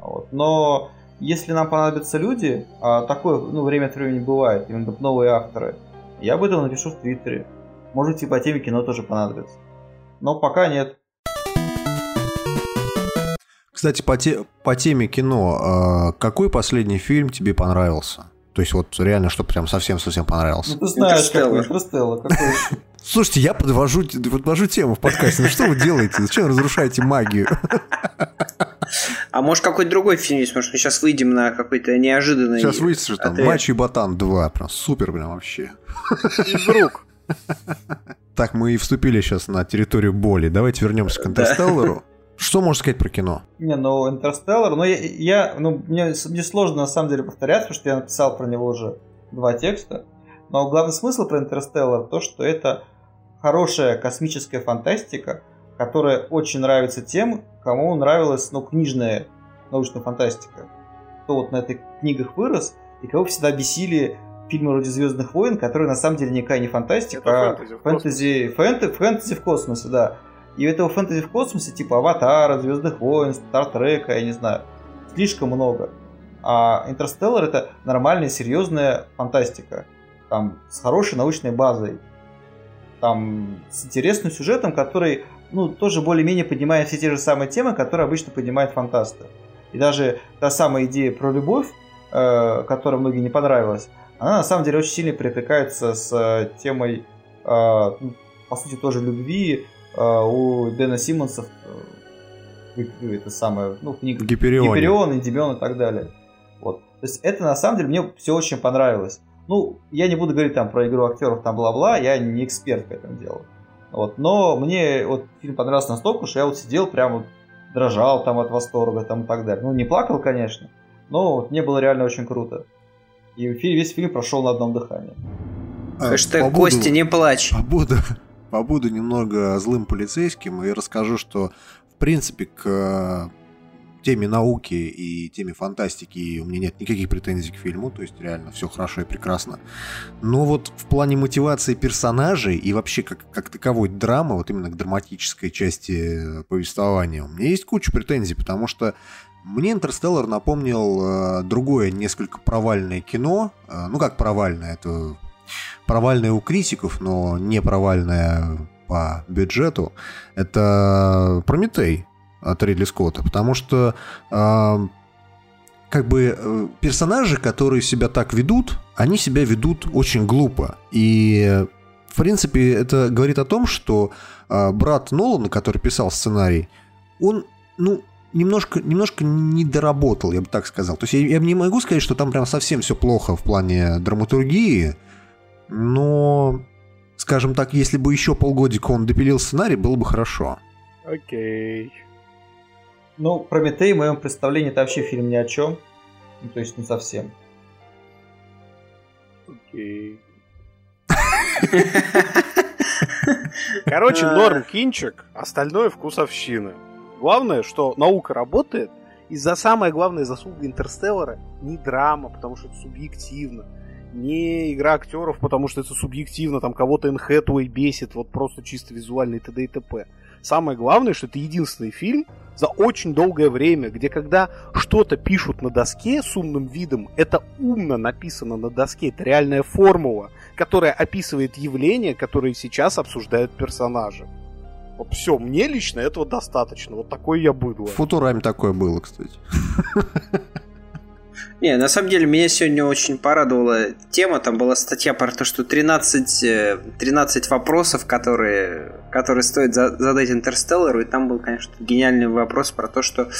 Вот. Но если нам понадобятся люди, а такое ну, время от времени бывает, именно новые авторы, я об этом напишу в Твиттере. Может, типа по теме кино тоже понадобится. Но пока нет. Кстати, по, те, по теме кино, э, какой последний фильм тебе понравился? То есть вот реально, что прям совсем-совсем понравился. Ну, ты знаешь, какой Интерстеллар. Слушайте, я подвожу, подвожу тему в подкасте. Ну что вы делаете? Зачем разрушаете магию? А может какой-то другой фильм есть? Может мы сейчас выйдем на какой-то неожиданный... Сейчас выйдет, что там Мачо и Ботан 2. Прям супер прям вообще. Рук. Так, мы и вступили сейчас на территорию боли. Давайте вернемся к Интерстеллару. Что можно сказать про кино? Не, ну, Интерстеллар, ну, я, я ну, мне, мне сложно на самом деле повторяться, потому что я написал про него уже два текста. Но главный смысл про Интерстеллар то, что это хорошая космическая фантастика, которая очень нравится тем, кому нравилась, ну, книжная научная фантастика. Кто вот на этих книгах вырос, и кого всегда бесили фильмы вроде Звездных войн, которые на самом деле никакая не фантастика, а фэнтези, фэнтези, фэнтези в космосе, да. И этого фэнтези в космосе, типа Аватара, Звездных войн, Стартрека, я не знаю, слишком много. А Интерстеллар это нормальная, серьезная фантастика. Там с хорошей научной базой. Там с интересным сюжетом, который, ну, тоже более-менее поднимает все те же самые темы, которые обычно поднимают фантасты. И даже та самая идея про любовь, э, которая многим не понравилась, она на самом деле очень сильно перекликается с э, темой, э, ну, по сути, тоже любви у Дэна Симмонса это самое, ну, книга Гиперион. Гиперион, Эндимион и так далее. Вот. То есть это на самом деле мне все очень понравилось. Ну, я не буду говорить там про игру актеров, там бла-бла, я не эксперт в этом деле. Вот. Но мне вот фильм понравился настолько, что я вот сидел прям вот дрожал там от восторга там и так далее. Ну, не плакал, конечно, но вот мне было реально очень круто. И весь фильм прошел на одном дыхании. Хэштег побуду, Костя, не плачь. Побуду, побуду немного злым полицейским и расскажу, что в принципе к э, теме науки и теме фантастики у меня нет никаких претензий к фильму, то есть реально все хорошо и прекрасно. Но вот в плане мотивации персонажей и вообще как, как таковой драмы, вот именно к драматической части повествования, у меня есть куча претензий, потому что мне «Интерстеллар» напомнил э, другое, несколько провальное кино. Э, ну, как провальное, это провальное у критиков, но не провальное по бюджету. Это «Прометей» от Ридли Скотта, потому что э, как бы э, персонажи, которые себя так ведут, они себя ведут очень глупо. И в принципе это говорит о том, что э, брат Нолана, который писал сценарий, он ну, немножко, немножко не доработал, я бы так сказал. То есть я, я не могу сказать, что там прям совсем все плохо в плане драматургии, но, скажем так, если бы еще полгодика он допилил сценарий, было бы хорошо. Окей. Ну, Прометей в моем представлении это вообще фильм ни о чем. Ну, то есть не совсем. Окей. Короче, норм кинчик, остальное вкусовщина. Главное, что наука работает, и за самое главное заслуга Интерстеллара не драма, потому что это субъективно, не игра актеров, потому что это субъективно, там кого-то Энн бесит, вот просто чисто визуальный т.д. и т.п. Самое главное, что это единственный фильм за очень долгое время, где когда что-то пишут на доске с умным видом, это умно написано на доске, это реальная формула, которая описывает явления, которые сейчас обсуждают персонажи. Вот все, мне лично этого достаточно. Вот такой я быдло. В Футураме такое было, кстати. Не, на самом деле меня сегодня очень порадовала тема. Там была статья про то, что 13, 13 э, вопросов, которые, которые стоит задать Интерстеллару. И там был, конечно, гениальный вопрос про то, что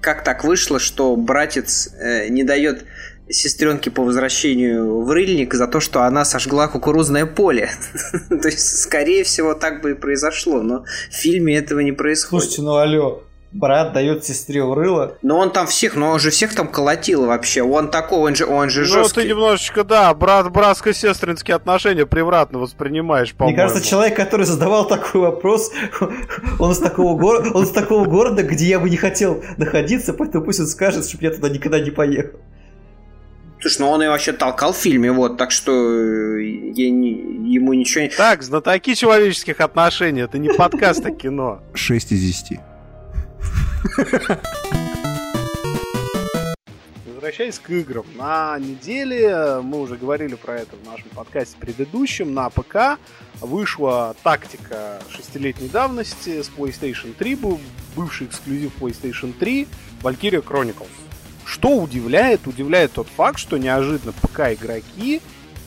как так вышло, что братец э, не дает сестренке по возвращению в рыльник за то, что она сожгла кукурузное поле. то есть, скорее всего, так бы и произошло, но в фильме этого не происходит. Слушайте, ну алло, брат дает сестре урыло. Но он там всех, но он же всех там колотил вообще. Он такой, он же, он же Ну, жесткий. ты немножечко, да, брат, братско-сестринские отношения превратно воспринимаешь, Мне по-моему. кажется, человек, который задавал такой вопрос, он из такого, гор... он из такого города, где я бы не хотел находиться, поэтому пусть он скажет, чтобы я туда никогда не поехал. Слушай, ну он и вообще толкал в фильме, вот, так что э, я не- ему ничего не... Так, знатоки человеческих отношений, это не подкаст, а кино. 6 из 10. Возвращаясь к играм, на неделе, мы уже говорили про это в нашем подкасте предыдущем, на ПК вышла тактика шестилетней давности с PlayStation 3, был бывший эксклюзив PlayStation 3, Valkyria Chronicles. Что удивляет? Удивляет тот факт, что неожиданно ПК-игроки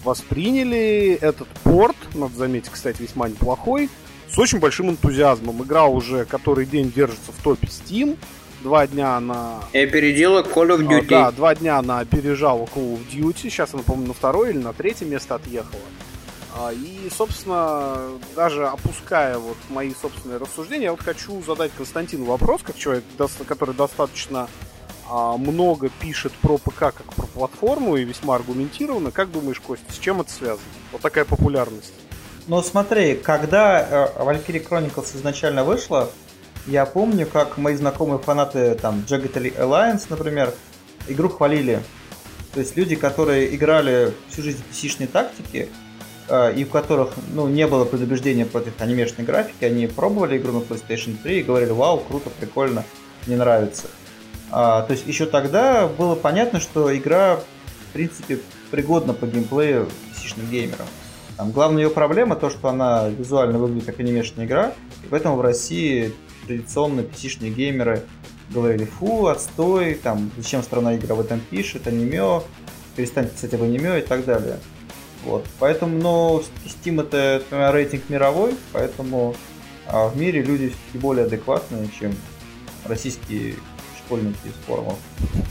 восприняли этот порт, надо заметить, кстати, весьма неплохой, с очень большим энтузиазмом. Игра уже который день держится в топе Steam, два дня на И опередила Call of а, Duty. да, два дня она опережала Call of Duty. Сейчас она, по-моему, на второе или на третье место отъехала. А, И, собственно, даже опуская вот мои собственные рассуждения, я вот хочу задать Константину вопрос, как человек, который достаточно а, много пишет про ПК как про платформу и весьма аргументированно. Как думаешь, Костя, с чем это связано? Вот такая популярность. Но смотри, когда э, Valkyrie Chronicles изначально вышла, я помню, как мои знакомые фанаты, там, Jagged Alliance, например, игру хвалили. То есть люди, которые играли всю жизнь в PC-шной тактики, э, и в которых ну, не было предубеждения против анимешной графики, они пробовали игру на PlayStation 3 и говорили, вау, круто, прикольно, мне нравится. А, то есть еще тогда было понятно, что игра, в принципе, пригодна по геймплею PC-шным геймерам. Там главная ее проблема то, что она визуально выглядит как анимешная игра, и поэтому в России традиционно PC-шные геймеры говорили, фу, отстой, там, зачем страна игра в этом пишет, аниме, перестаньте писать об аниме и так далее. Вот, поэтому, но Steam это, это рейтинг мировой, поэтому а в мире люди все-таки более адекватные, чем российские школьники из форумов.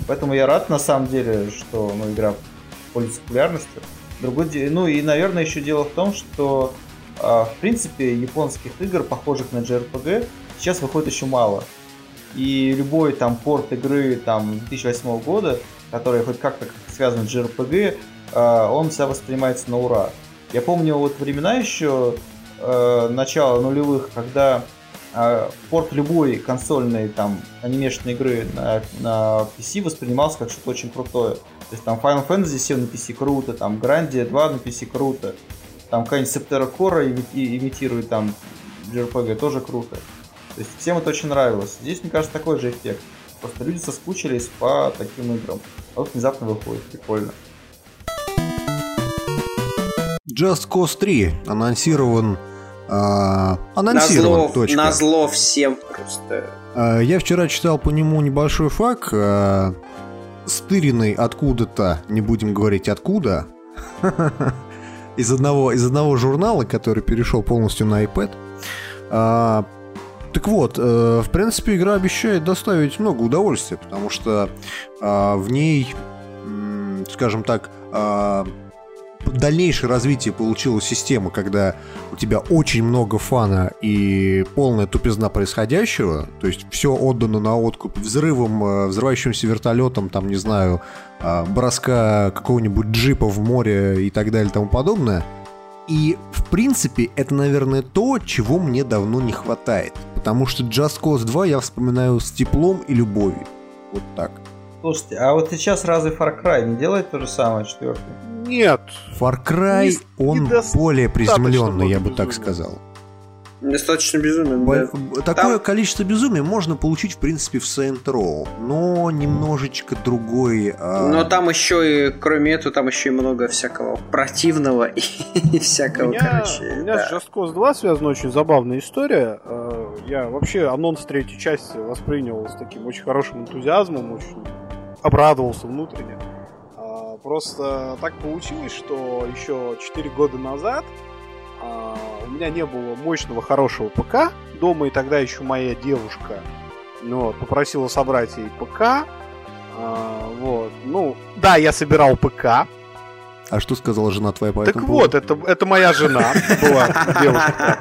Поэтому я рад, на самом деле, что ну, игра пользуется популярностью. Другой, ну и, наверное, еще дело в том, что а, в принципе японских игр, похожих на JRPG, сейчас выходит еще мало. И любой там порт игры там 2008 года, который хоть как-то связан с JRPG, а, он себя воспринимается на ура. Я помню вот времена еще э, начала нулевых, когда порт любой консольной там анимешной игры на, на PC воспринимался как что-то очень крутое. То есть там Final Fantasy 7 на PC круто, там Grandia 2 на PC круто, там какая-нибудь Septera Core ими- имитирует там JRPG, тоже круто. То есть всем это очень нравилось. Здесь, мне кажется, такой же эффект. Просто люди соскучились по таким играм. А вот внезапно выходит, прикольно. Just Cause 3 анонсирован... а, анонсирован, Назло, точка. назло всем просто. А, Я вчера читал по нему небольшой факт, а, стыренный откуда-то, не будем говорить откуда, из одного, из одного журнала, который перешел полностью на iPad. А, Так вот, э, в принципе, игра обещает доставить много удовольствия, потому что а, в ней, скажем так, а, дальнейшее развитие получила система, когда у тебя очень много фана и полная тупизна происходящего, то есть все отдано на откуп взрывом, э, взрывающимся вертолетом, там, не знаю, э, броска какого-нибудь джипа в море и так далее и тому подобное. И, в принципе, это, наверное, то, чего мне давно не хватает. Потому что Just Cause 2 я вспоминаю с теплом и любовью. Вот так. Слушайте, а вот сейчас разве Far Cry не делает то же самое, четвертый? Нет. Far Cry, Не- он недостаточно более приземленный, я бы много так безумия. сказал. Достаточно безумен, Бо- да. Такое Там- количество безумия можно получить, в принципе, в Saint Row, но немножечко другой... а, Но там еще и, кроме этого, там еще и много всякого противного и, У всякого, меня, короче. у меня да. с Just Cause 2 связана очень забавная история. Э, Я вообще анонс третьей части воспринял с таким очень хорошим энтузиазмом, очень обрадовался внутренне. Просто так получилось, что еще 4 года назад а, у меня не было мощного хорошего ПК дома, и тогда еще моя девушка ну, вот, попросила собрать ей ПК. А, вот. Ну, да, я собирал ПК, А что сказала жена твоя по так этому вот, поводу? это, это моя жена была девушка.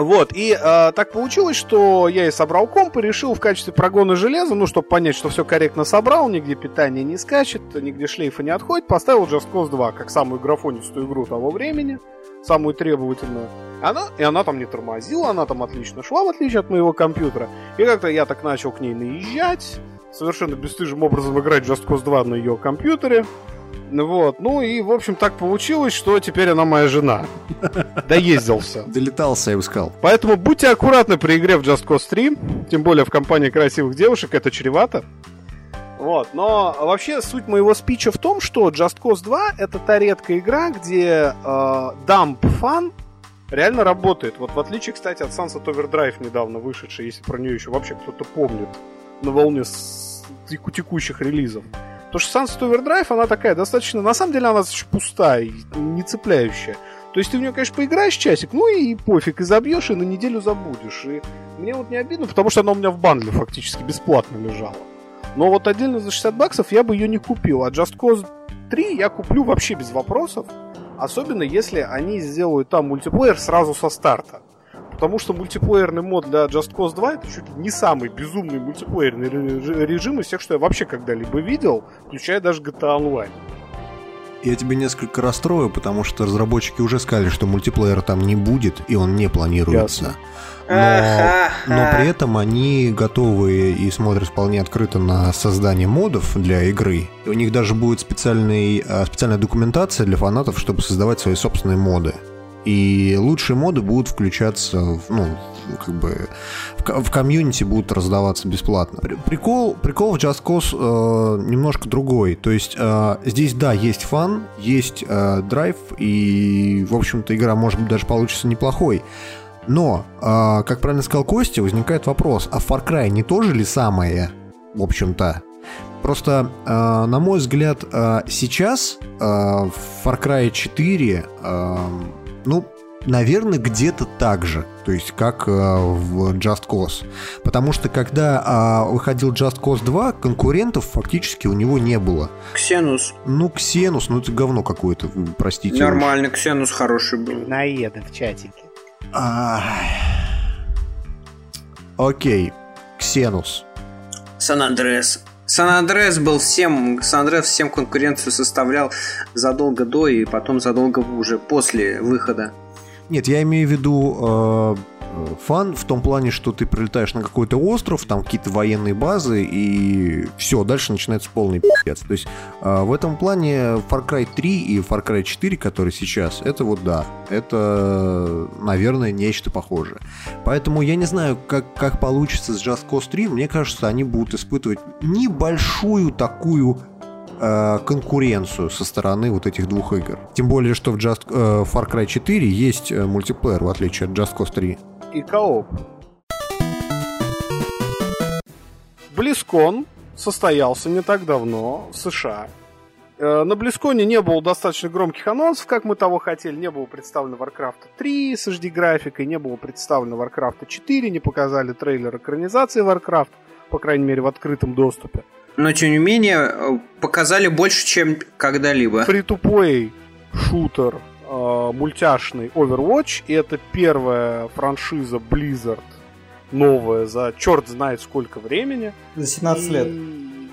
Вот, и э, так получилось, что я и собрал комп и решил в качестве прогона железа, ну, чтобы понять, что все корректно собрал, нигде питание не скачет, нигде шлейфа не отходит, поставил Just Cause 2 как самую графонистую игру того времени, самую требовательную. Она, и она там не тормозила, она там отлично шла, в отличие от моего компьютера. И как-то я так начал к ней наезжать, совершенно бесстыжим образом играть Just Cause 2 на ее компьютере. Вот, ну и, в общем, так получилось, что теперь она моя жена. Доездился. Долетался, я бы сказал. Поэтому будьте аккуратны при игре в Just Cause 3, тем более в компании красивых девушек, это чревато. Вот, но вообще суть моего спича в том, что Just Cause 2 это та редкая игра, где э, dump fun реально работает. Вот в отличие, кстати, от Sunset Overdrive недавно вышедшей, если про нее еще вообще кто-то помнит, на волне с текущих релизов. Потому что Sunset Overdrive, она такая достаточно... На самом деле она достаточно пустая не цепляющая. То есть ты в нее, конечно, поиграешь часик, ну и пофиг, и забьешь, и на неделю забудешь. И мне вот не обидно, потому что она у меня в бандле фактически бесплатно лежала. Но вот отдельно за 60 баксов я бы ее не купил. А Just Cause 3 я куплю вообще без вопросов. Особенно если они сделают там мультиплеер сразу со старта. Потому что мультиплеерный мод для Just Cause 2 это чуть ли не самый безумный мультиплеерный режим из всех, что я вообще когда-либо видел, включая даже GTA Online. Я тебя несколько расстрою, потому что разработчики уже сказали, что мультиплеера там не будет, и он не планируется. Но, но при этом они готовы и смотрят вполне открыто на создание модов для игры. И у них даже будет специальный, а, специальная документация для фанатов, чтобы создавать свои собственные моды. И лучшие моды будут включаться, в, ну, как бы в, в комьюнити будут раздаваться бесплатно. Прикол, прикол в Just Cause э, немножко другой. То есть э, здесь, да, есть фан, есть э, драйв, и, в общем-то, игра, может быть, даже получится неплохой. Но, э, как правильно сказал Костя, возникает вопрос, а Far Cry не тоже ли самое, в общем-то? Просто, э, на мой взгляд, э, сейчас э, Far Cry 4 э, ну, наверное, где-то так же, то есть как э, в Just Cause. Потому что когда э, выходил Just Cause 2, конкурентов фактически у него не было. Ксенус. Ну, Ксенус, ну это говно какое-то, простите. Нормально, уж. Ксенус хороший был. Наеды в чатике. А... Окей, Ксенус. Сан-Андрес. Сан-Андрес был всем, Сан-Андрес всем конкуренцию составлял задолго до и потом задолго уже после выхода. Нет, я имею в виду э, фан в том плане, что ты прилетаешь на какой-то остров, там какие-то военные базы, и все, дальше начинается полный пи***ц. То есть э, в этом плане Far Cry 3 и Far Cry 4, который сейчас, это вот да, это, наверное, нечто похожее. Поэтому я не знаю, как, как получится с Just Cause 3, мне кажется, они будут испытывать небольшую такую э, конкуренцию со стороны вот этих двух игр. Тем более, что в Just, э, Far Cry 4 есть э, мультиплеер, в отличие от Just Cause 3. И кооп. Близкон состоялся не так давно в США. Э, на Близконе не было достаточно громких анонсов, как мы того хотели. Не было представлено Warcraft 3 с HD-графикой, не было представлено Warcraft 4, не показали трейлер экранизации Warcraft, по крайней мере, в открытом доступе но тем не менее э, показали больше, чем когда-либо. Free-to-play шутер э, мультяшный Overwatch, и это первая франшиза Blizzard новая за черт знает сколько времени. За 17 и, лет.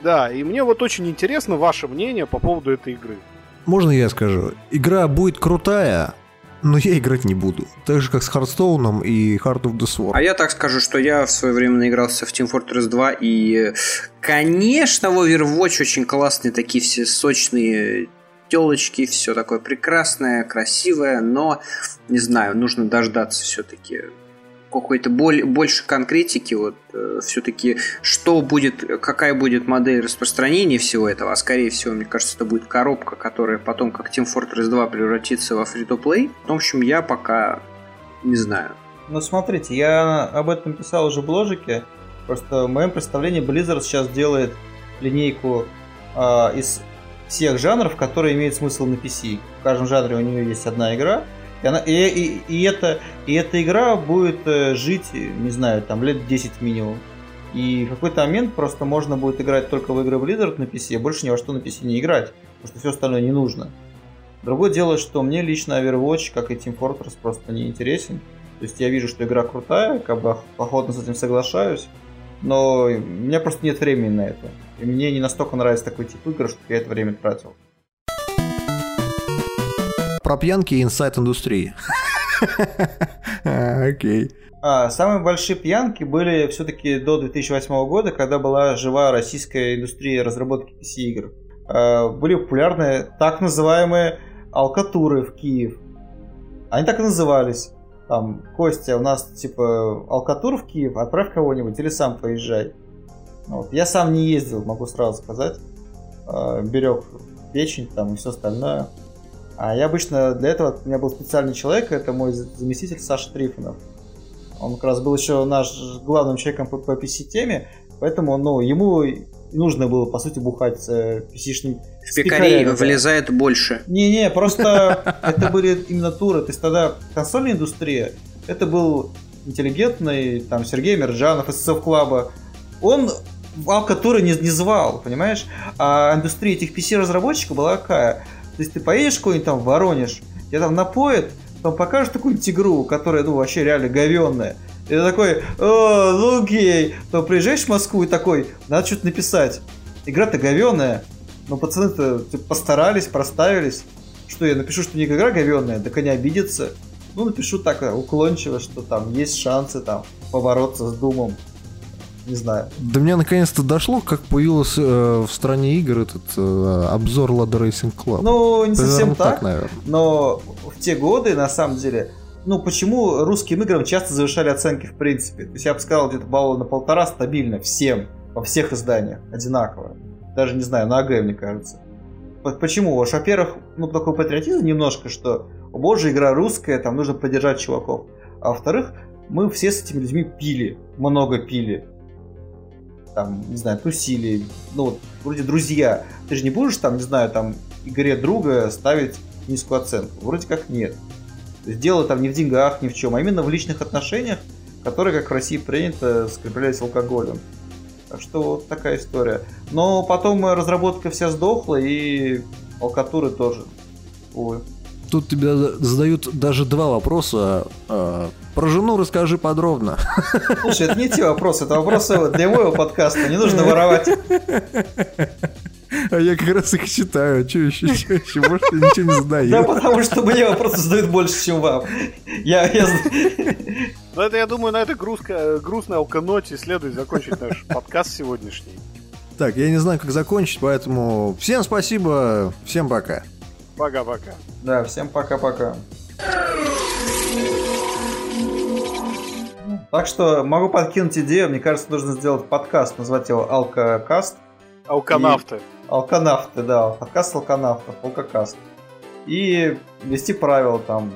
Да, и мне вот очень интересно ваше мнение по поводу этой игры. Можно я скажу? Игра будет крутая, но я играть не буду. Так же, как с Хардстоуном и Heart of the Sword. А я так скажу, что я в свое время наигрался в Team Fortress 2, и, конечно, в Overwatch очень классные такие все сочные телочки, все такое прекрасное, красивое, но, не знаю, нужно дождаться все-таки какой-то боль, больше конкретики, вот э, все-таки что будет, какая будет модель распространения всего этого, а скорее всего, мне кажется, это будет коробка, которая потом, как Team Fortress 2, превратится во free-to-play. В общем, я пока не знаю. Ну, смотрите, я об этом писал уже в бложике. Просто в моем представлении Blizzard сейчас делает линейку э, из всех жанров, которые имеют смысл на PC. В каждом жанре у нее есть одна игра, и, она, и, и, и, это, и эта игра будет э, жить, не знаю, там лет 10 минимум. И в какой-то момент просто можно будет играть только в игры Blizzard на PC, а больше ни во что на PC не играть, потому что все остальное не нужно. Другое дело, что мне лично Overwatch, как и Team Fortress, просто не интересен. То есть я вижу, что игра крутая, как бы охотно с этим соглашаюсь, но у меня просто нет времени на это. И мне не настолько нравится такой тип игр, чтобы я это время тратил. Про пьянки и инсайт индустрии. Окей. А, самые большие пьянки были все-таки до 2008 года, когда была жива российская индустрия разработки PC-игр. А, были популярны так называемые алкатуры в Киев. Они так и назывались. Там, Костя, у нас типа алкатур в Киев, отправь кого-нибудь или сам поезжай. Вот. Я сам не ездил, могу сразу сказать. А, берег печень там и все остальное. А я обычно для этого, у меня был специальный человек, это мой заместитель Саша Трифонов. Он как раз был еще наш главным человеком по, по PC-теме, поэтому ну, ему нужно было, по сути, бухать э, PC-шным Пекарей влезает больше. Не-не, просто это были именно туры. То есть тогда консольная индустрия, это был интеллигентный, там, Сергей Мерджанов из СФ Клаба. Он в алкатуры не, не звал, понимаешь? А индустрия этих PC-разработчиков была какая? То есть ты поедешь куда-нибудь там в Воронеж, тебя там напоят, там покажут какую-нибудь игру, которая, ну, вообще реально говенная. И ты такой, о, ну окей. То приезжаешь в Москву и такой, надо что-то написать. Игра-то говенная. Но пацаны-то типа, постарались, проставились. Что я напишу, что не игра говенная, так они обидятся. Ну, напишу так уклончиво, что там есть шансы там побороться с Думом. Не знаю. До меня наконец-то дошло, как появился э, в стране игр этот э, обзор Ladder Racing Club. Ну, не Примерно совсем так, так наверное. но в те годы, на самом деле, ну, почему русским играм часто завышали оценки в принципе? То есть я бы сказал, где-то балла на полтора стабильно всем, во всех изданиях, одинаково. Даже не знаю, на АГ, мне кажется. Почему? Во-первых, ну, такой патриотизм немножко, что, о боже, игра русская, там нужно поддержать чуваков. А во-вторых, мы все с этими людьми пили, много пили. Там, не знаю, тусили, ну, вот, вроде друзья. Ты же не будешь там, не знаю, там, игре друга ставить низкую оценку? Вроде как нет. Дело там не в деньгах, ни в чем, а именно в личных отношениях, которые, как в России принято, скреплялись алкоголем. Так что вот такая история. Но потом разработка вся сдохла, и алкатуры тоже. Увы. Тут тебе задают даже два вопроса. А, про жену расскажи подробно. Слушай, это не те вопросы, это вопросы для моего подкаста. Не нужно воровать. А я как раз их читаю. Что еще, что еще? Может, я ничего не задаю. Да, потому что мне вопросы задают больше, чем вам. Я, я... Ну, это, я думаю, на этой грустной, грустной алконоте следует закончить наш подкаст сегодняшний. Так, я не знаю, как закончить, поэтому всем спасибо, всем пока. Пока-пока. Да, всем пока-пока. Так что могу подкинуть идею. Мне кажется, нужно сделать подкаст, назвать его Алкокаст. Алканавты. И... Алканавты, да. Подкаст алканавтов, алкокаст. И вести правила там.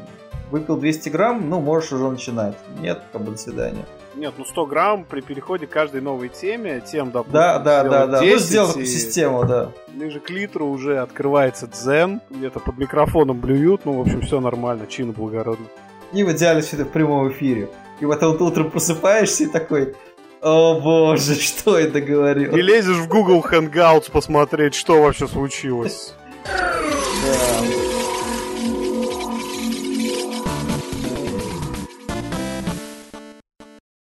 Выпил 200 грамм, ну, можешь уже начинать. Нет, как бы, до свидания. Нет, ну 100 грамм при переходе к каждой новой теме, тем, допустим, Да, да, да, да. 10, ну, сделал и... систему, да. Ближе к литру уже открывается дзен, где-то под микрофоном блюют, ну, в общем, все нормально, чину благородно. И в идеале все это в прямом эфире. И потом ты утром просыпаешься и такой, о боже, что это говорил? И лезешь в Google Hangouts посмотреть, что вообще случилось. Да.